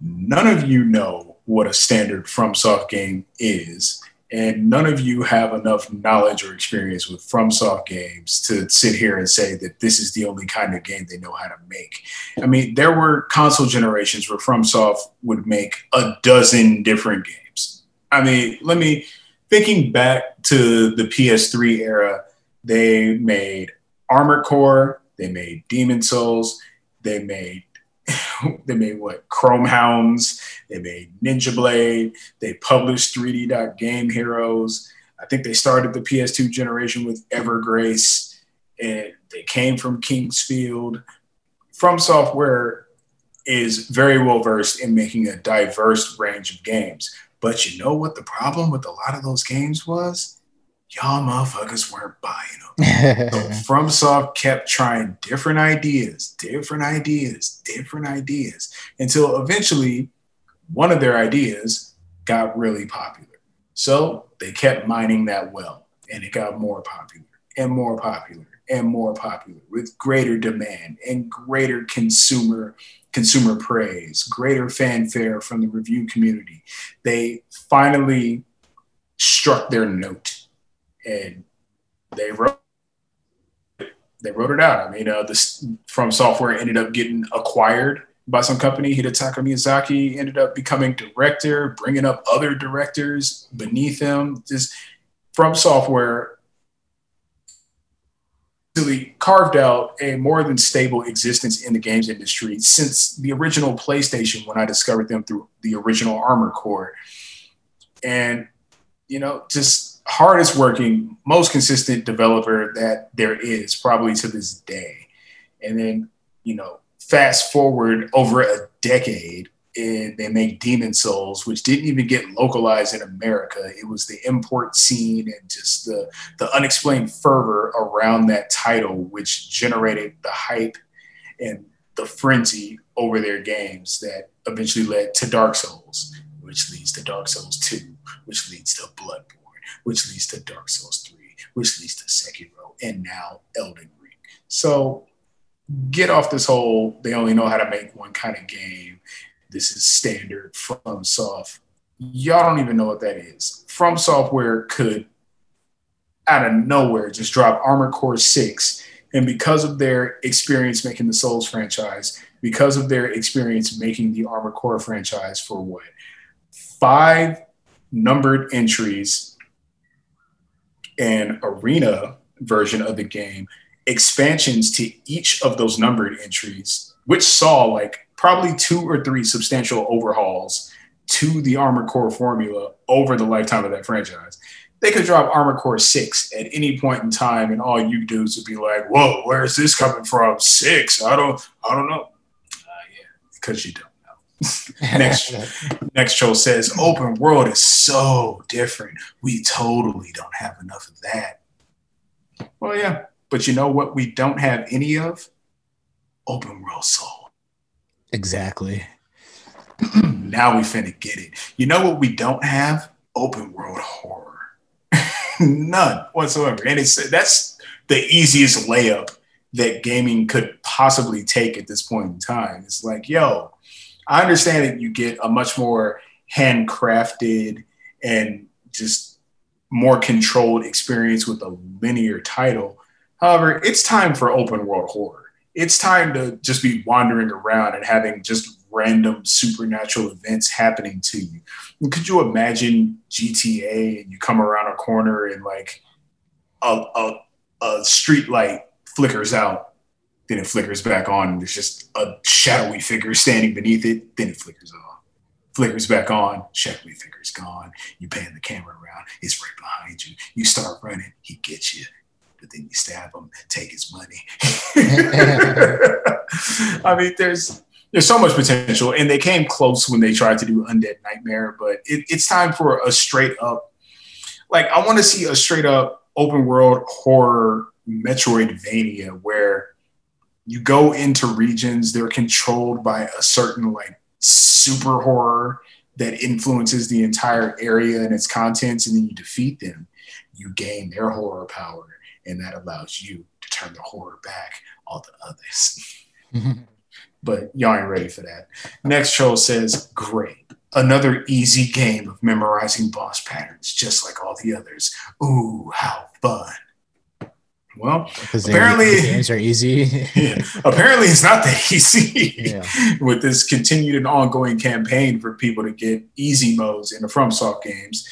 none of you know what a standard FromSoft game is and none of you have enough knowledge or experience with FromSoft games to sit here and say that this is the only kind of game they know how to make. I mean, there were console generations where FromSoft would make a dozen different games. I mean, let me thinking back to the PS3 era, they made Armored Core, they made Demon Souls, they made [LAUGHS] they made what Chromehounds, they made Ninja Blade, they published 3D Dot Game Heroes. I think they started the PS2 generation with Evergrace, and they came from King's Field. From Software is very well versed in making a diverse range of games. But you know what the problem with a lot of those games was? Y'all motherfuckers weren't buying them. so [LAUGHS] FromSoft kept trying different ideas, different ideas, different ideas until eventually one of their ideas got really popular. So they kept mining that well and it got more popular and more popular and more popular with greater demand and greater consumer consumer praise, greater fanfare from the review community. They finally struck their note and they wrote they wrote it out. I mean, uh, this from software ended up getting acquired by some company. Hidetaka Miyazaki ended up becoming director, bringing up other directors beneath him. Just from software really carved out a more than stable existence in the games industry since the original PlayStation when I discovered them through the original Armor Core. And, you know, just hardest working, most consistent developer that there is probably to this day. And then, you know, fast forward over a decade and they make Demon Souls, which didn't even get localized in America. It was the import scene and just the, the unexplained fervor around that title, which generated the hype and the frenzy over their games that eventually led to Dark Souls, which leads to Dark Souls 2, which leads to Bloodborne which leads to Dark Souls 3, which leads to Sekiro, and now Elden Ring. So get off this whole, they only know how to make one kind of game. This is standard from soft. Y'all don't even know what that is. From Software could, out of nowhere, just drop Armor Core 6 And because of their experience making the Souls franchise, because of their experience making the Armor Core franchise for what? Five numbered entries and arena version of the game, expansions to each of those numbered entries, which saw like probably two or three substantial overhauls to the Armored Core formula over the lifetime of that franchise. They could drop Armored Core 6 at any point in time, and all you dudes would be like, Whoa, where is this coming from? Six? I don't I don't know. Uh, yeah, because you don't. [LAUGHS] next next show says open world is so different. We totally don't have enough of that. Well, yeah, but you know what we don't have any of? Open world soul. Exactly. [CLEARS THROAT] now we finna get it. You know what we don't have? Open world horror. [LAUGHS] None whatsoever. And it's that's the easiest layup that gaming could possibly take at this point in time. It's like, yo, I understand that you get a much more handcrafted and just more controlled experience with a linear title. However, it's time for open world horror. It's time to just be wandering around and having just random supernatural events happening to you. Could you imagine GTA and you come around a corner and like a, a, a street light flickers out, then it flickers back on, and there's just a shadowy figure standing beneath it, then it flickers off. Flickers back on, shadowy figure's gone. You pan the camera around, it's right behind you. You start running, he gets you but then you stab him, take his money. [LAUGHS] I mean, there's there's so much potential, and they came close when they tried to do Undead Nightmare, but it, it's time for a straight up, like I want to see a straight up open world horror Metroidvania where you go into regions they're controlled by a certain like super horror that influences the entire area and its contents, and then you defeat them. You gain their horror power, and that allows you to turn the horror back on the others. [LAUGHS] but y'all ain't ready for that. Next troll says, Great. Another easy game of memorizing boss patterns, just like all the others. Ooh, how fun. Well, apparently games are easy. yeah, [LAUGHS] [LAUGHS] apparently it's not that easy yeah. [LAUGHS] with this continued and ongoing campaign for people to get easy modes in the FromSoft games.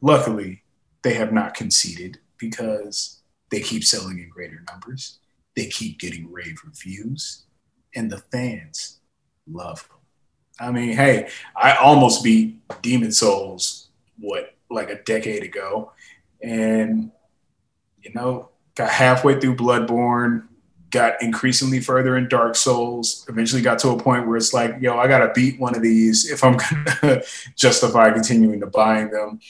Luckily, they have not conceded because they keep selling in greater numbers. They keep getting rave reviews and the fans love them. I mean, hey, I almost beat Demon Souls what like a decade ago, and you know, got halfway through Bloodborne, got increasingly further in Dark Souls. Eventually, got to a point where it's like, yo, I gotta beat one of these if I'm [LAUGHS] gonna justify continuing to buying them.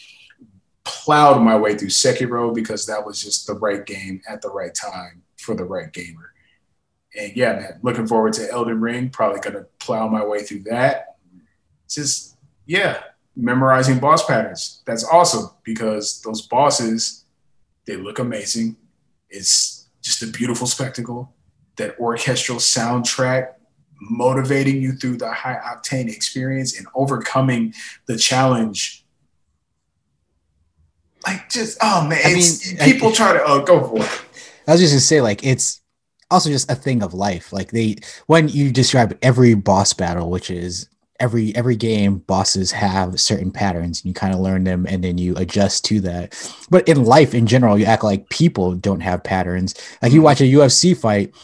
Plowed my way through Sekiro because that was just the right game at the right time for the right gamer and yeah, man, looking forward to Elden Ring. Probably gonna plow my way through that. Just yeah, memorizing boss patterns. That's awesome because those bosses, they look amazing. It's just a beautiful spectacle. That orchestral soundtrack motivating you through the high octane experience and overcoming the challenge. Like just oh man, I mean, people I, [LAUGHS] try to oh, go for it. I was just gonna say like it's also just a thing of life. Like they when you describe every boss battle, which is every every game bosses have certain patterns and you kind of learn them and then you adjust to that. But in life in general you act like people don't have patterns. Like you watch a ufc fight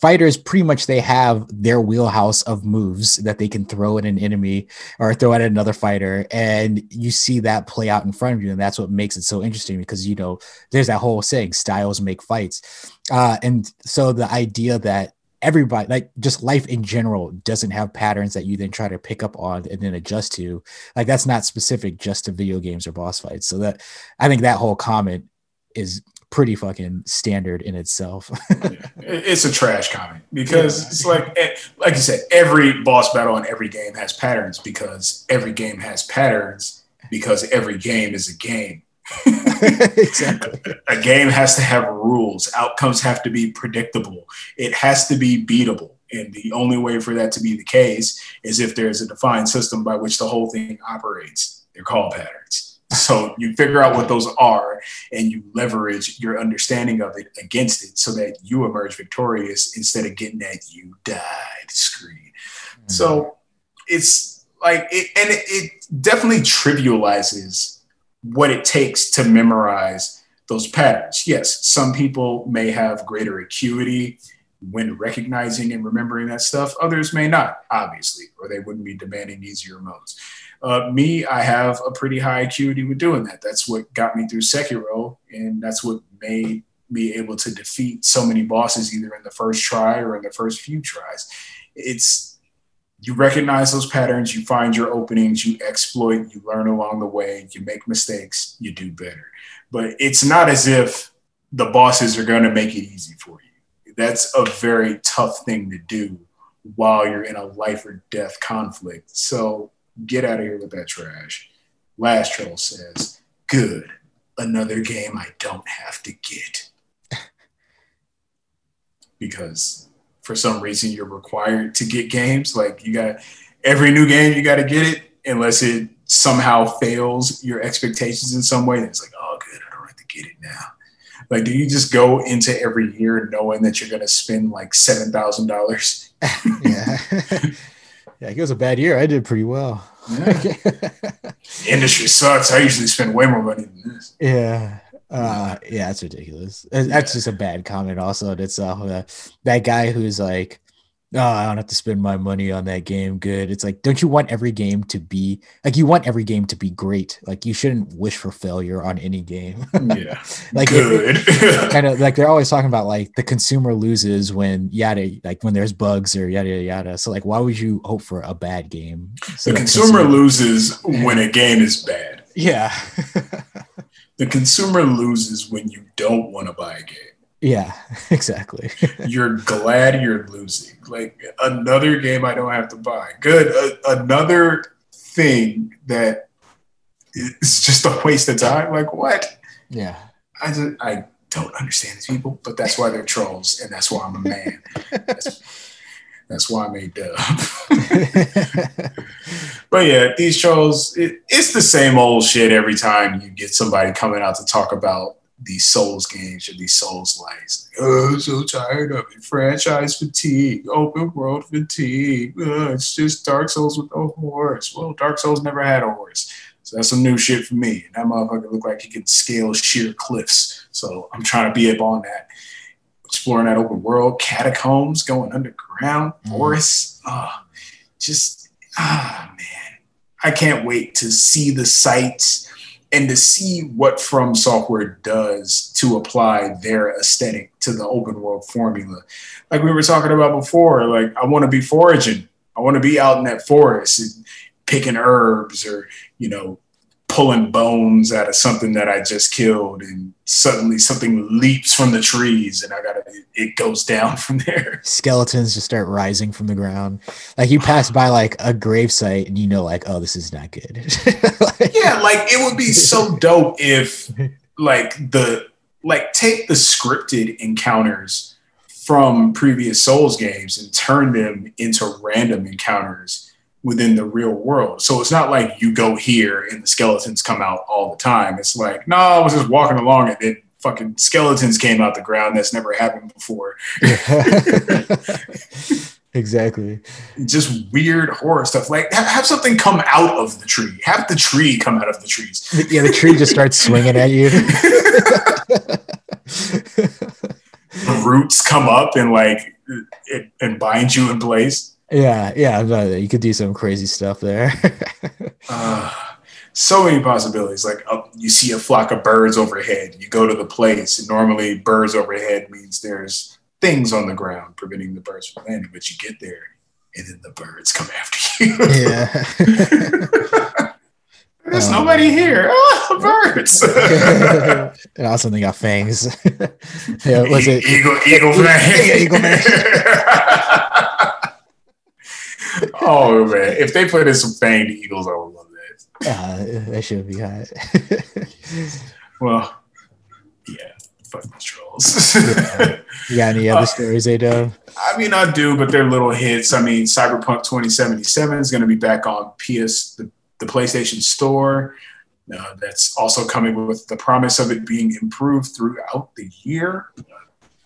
fighters pretty much they have their wheelhouse of moves that they can throw at an enemy or throw at another fighter and you see that play out in front of you and that's what makes it so interesting because you know there's that whole saying styles make fights. Uh, and so the idea that everybody like just life in general doesn't have patterns that you then try to pick up on and then adjust to like that's not specific just to video games or boss fights so that i think that whole comment is pretty fucking standard in itself. [LAUGHS] yeah. It's a trash comment because yeah. it's like, eh, like you said, every boss battle in every game has patterns because every game has patterns because every game is a game. [LAUGHS] exactly. A game has to have rules. Outcomes have to be predictable. It has to be beatable. And the only way for that to be the case is if there's a defined system by which the whole thing operates. They're called patterns. So you figure out what those are and you leverage your understanding of it against it so that you emerge victorious instead of getting that you died screen. Mm-hmm. So it's like, it, and it, it definitely trivializes what it takes to memorize those patterns. Yes, some people may have greater acuity when recognizing and remembering that stuff. Others may not, obviously, or they wouldn't be demanding easier modes. Uh, me, I have a pretty high acuity with doing that. That's what got me through Sekiro, and that's what made me able to defeat so many bosses either in the first try or in the first few tries. It's you recognize those patterns, you find your openings, you exploit, you learn along the way, you make mistakes, you do better. But it's not as if the bosses are going to make it easy for you. That's a very tough thing to do while you're in a life or death conflict. So get out of here with that trash. Last troll says, good. Another game I don't have to get. [LAUGHS] because for some reason you're required to get games. Like you got every new game, you got to get it unless it somehow fails your expectations in some way. Then it's like, oh, good, I don't have to get it now. Like, do you just go into every year knowing that you're going to spend like seven thousand dollars? [LAUGHS] yeah. [LAUGHS] Yeah, it was a bad year. I did pretty well. Yeah. [LAUGHS] Industry sucks. I usually spend way more money than this. Yeah. Uh, yeah, that's ridiculous. That's yeah. just a bad comment. Also, that's uh, that guy who's like, oh, I don't have to spend my money on that game. Good. It's like, don't you want every game to be like you want every game to be great? Like you shouldn't wish for failure on any game. [LAUGHS] yeah. like good. [LAUGHS] kind of like they're always talking about like the consumer loses when yada like when there's bugs or yada yada yada. So like why would you hope for a bad game? So the consumer, consumer loses when a game is bad. Yeah. [LAUGHS] the consumer loses when you don't want to buy a game. Yeah, [LAUGHS] exactly. [LAUGHS] you're glad you're losing. Like another game I don't have to buy. Good. another thing that is just a waste of time. Like what? Yeah. I just, I don't understand these people, but that's why they're trolls, and that's why I'm a man. [LAUGHS] that's, why I made dub. [LAUGHS] but yeah, these trolls, it, it's the same old shit every time you get somebody coming out to talk about these Souls games or these Souls likes. oh, I'm so tired of it. Franchise fatigue, open world fatigue. It's just Dark Souls with no horse. Well, Dark Souls never had a horse. So that's some new shit for me. And That motherfucker looked like he could scale sheer cliffs. So I'm trying to be up on that. Exploring that open world, catacombs, going underground, mm. forests. Oh, just, ah, man. I can't wait to see the sights and to see what From Software does to apply their aesthetic to the open world formula. Like we were talking about before, like I want to be foraging. I want to be out in that forest and picking herbs or, you know, pulling bones out of something that I just killed, and suddenly something leaps from the trees, and I gotta it goes down [LAUGHS] from there. Skeletons just start rising from the ground. Like you pass by like a grave site, and you know, like, oh, this is not good. [LAUGHS] like, yeah, like it would be so [LAUGHS] dope if like the like take the scripted encounters from previous Souls games and turn them into random encounters within the real world. So it's not like you go here and the skeletons come out all the time. It's like, no, I was just walking along and then fucking skeletons came out the ground. That's never happened before. [LAUGHS] exactly. Just weird horror stuff. Like have something come out of the tree. Have the tree come out of the trees. Yeah, the tree just starts swinging at you. [LAUGHS] the roots come up and like it, and bind you in place. Yeah, yeah, you could do some crazy stuff there. [LAUGHS] uh, so many possibilities. Like uh, you see a flock of birds overhead, you go to the place, and normally birds overhead means there's things on the ground preventing the birds from landing. But you get there, and then the birds come after you. yeah. [LAUGHS] There's um, nobody here. Oh, birds. [LAUGHS] and also they got fangs. yeah, was it eagle? Eagle fang. Eagle fang oh man, if they put in some fanged eagles, I would love that. Uh, that should be hot. [LAUGHS] well, yeah, fuck the trolls. yeah. You got any [LAUGHS] other uh, stories, Ado? I mean, I do, but they're little hits. I mean, Cyberpunk 2077 is going to be back on PS, the, the PlayStation Store Uh, that's also coming with the promise of it being improved throughout the year. Uh,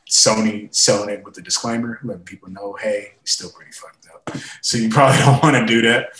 Sony selling it with a disclaimer, letting people know, hey, it's still pretty fucked up. [LAUGHS] So you probably don't want to do that.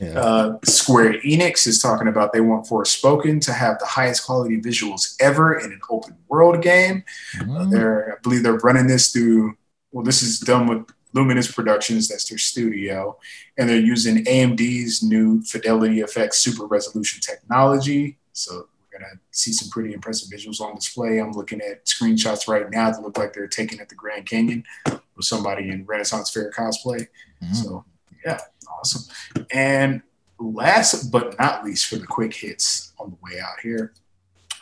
Yeah. Uh, Square Enix is talking about they want Forspoken to have the highest quality visuals ever in an open world game. Mm-hmm. Uh, they're, I believe they're running this through. Well, this is done with Luminous Productions, that's their studio, and they're using AMD's new Fidelity FX Super Resolution technology. So we're gonna see some pretty impressive visuals on display. I'm looking at screenshots right now that look like they're taken at the Grand Canyon with somebody in Renaissance Fair cosplay. Mm-hmm. So yeah, awesome. And last but not least for the quick hits on the way out here,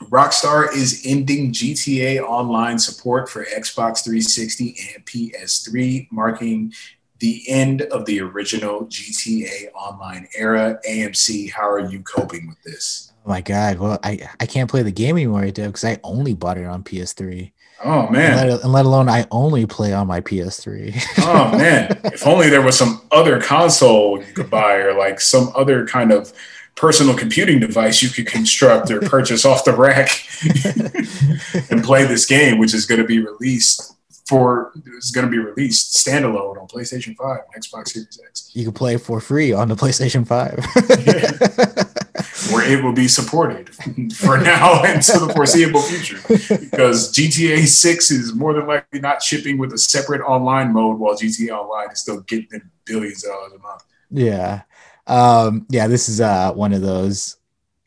Rockstar is ending GTA Online support for Xbox 360 and PS3, marking the end of the original GTA Online era. AMC, how are you coping with this? Oh my God. Well, I, I can't play the game anymore, dude because I only bought it on PS3. Oh man! And let, and let, alone I only play on my PS3. oh man! [LAUGHS] If only there was some other console you could buy, or like some other kind of personal computing device you could construct or [LAUGHS] purchase off the rack [LAUGHS] and play this game, which is going to be released for is going to be released standalone on PlayStation 5 and Xbox Series X. You can play for free on the PlayStation 5. Where it will be supported [LAUGHS] for now [LAUGHS] into the foreseeable future. Because GTA 6 is more than likely not shipping with a separate online mode while GTA Online is still getting billions of dollars a month. Yeah. Um, yeah, this is uh one of those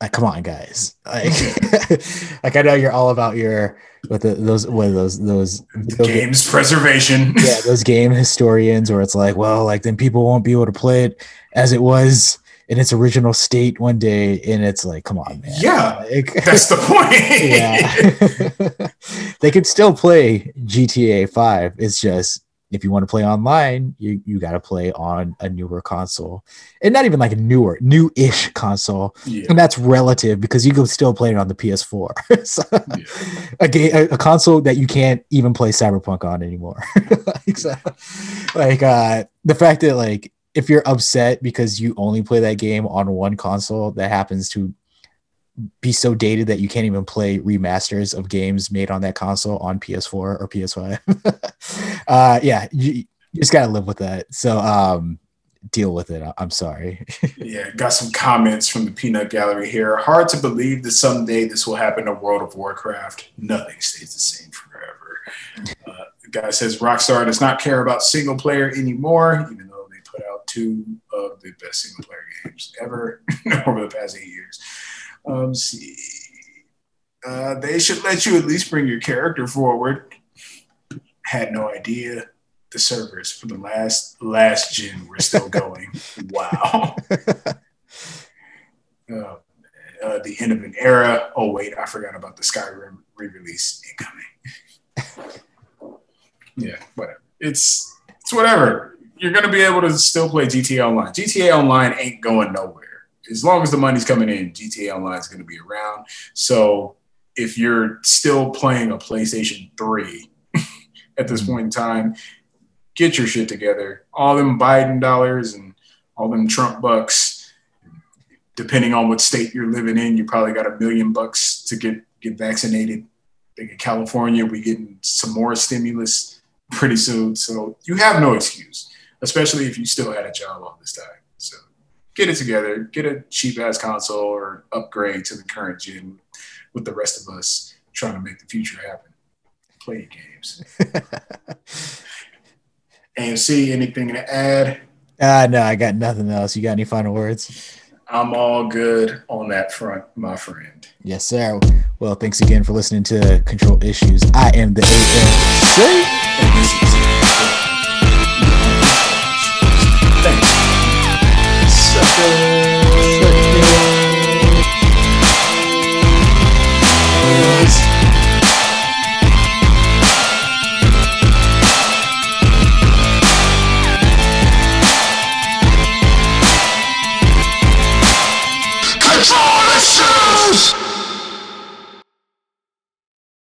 like come on guys like [LAUGHS] like i know you're all about your with the, those what are those those games preservation yeah those game historians where it's like well like then people won't be able to play it as it was in its original state one day and it's like come on man yeah like, [LAUGHS] that's the point yeah [LAUGHS] they could still play gta 5 it's just if you want to play online, you, you got to play on a newer console, and not even like a newer, new-ish console, yeah. and that's relative because you can still play it on the PS4. [LAUGHS] so, yeah. a game, a, a, console that you can't even play Cyberpunk on anymore. like, so, like uh, the fact that like if you're upset because you only play that game on one console that happens to be so dated that you can't even play remasters of games made on that console on PS4 or PS5. [LAUGHS] uh, yeah, you, you just gotta live with that. So um, deal with it. I'm sorry. [LAUGHS] yeah, got some comments from the Peanut Gallery here. Hard to believe that someday this will happen in World of Warcraft. Nothing stays the same forever. Uh, the guy says Rockstar does not care about single player anymore, even put out two of the best single player games ever [LAUGHS] over the past eight years. Um, see, uh, they should let you at least bring your character forward. Had no idea the servers for the last last gen were still [LAUGHS] going. wow. Uh, [LAUGHS] uh, the end of an era. Oh wait, I forgot about the Skyrim re-release incoming. yeah, whatever. It's it's whatever. You're gonna be able to still play GTA Online. GTA Online ain't going nowhere as long as the money's coming in, GTA Online is going to be around. So if you're still playing a PlayStation 3 [LAUGHS] at this mm-hmm. point in time, get your shit together. All them Biden dollars and all them Trump bucks, depending on what state you're living in, you probably got a million bucks to get get vaccinated. I think in California, we getting some more stimulus pretty soon. So you have no excuse, especially if you still had a job all this time So get it together, get a cheap ass console or upgrade to the current gen with the rest of us trying to make the future happen. Play games. [LAUGHS] AMC, anything to add? Uh, no, I got nothing else. You got any final words? I'm all good on that front, my friend. Yes, sir. Well, thanks again for listening to Control Issues. I am the AMC. Sucker.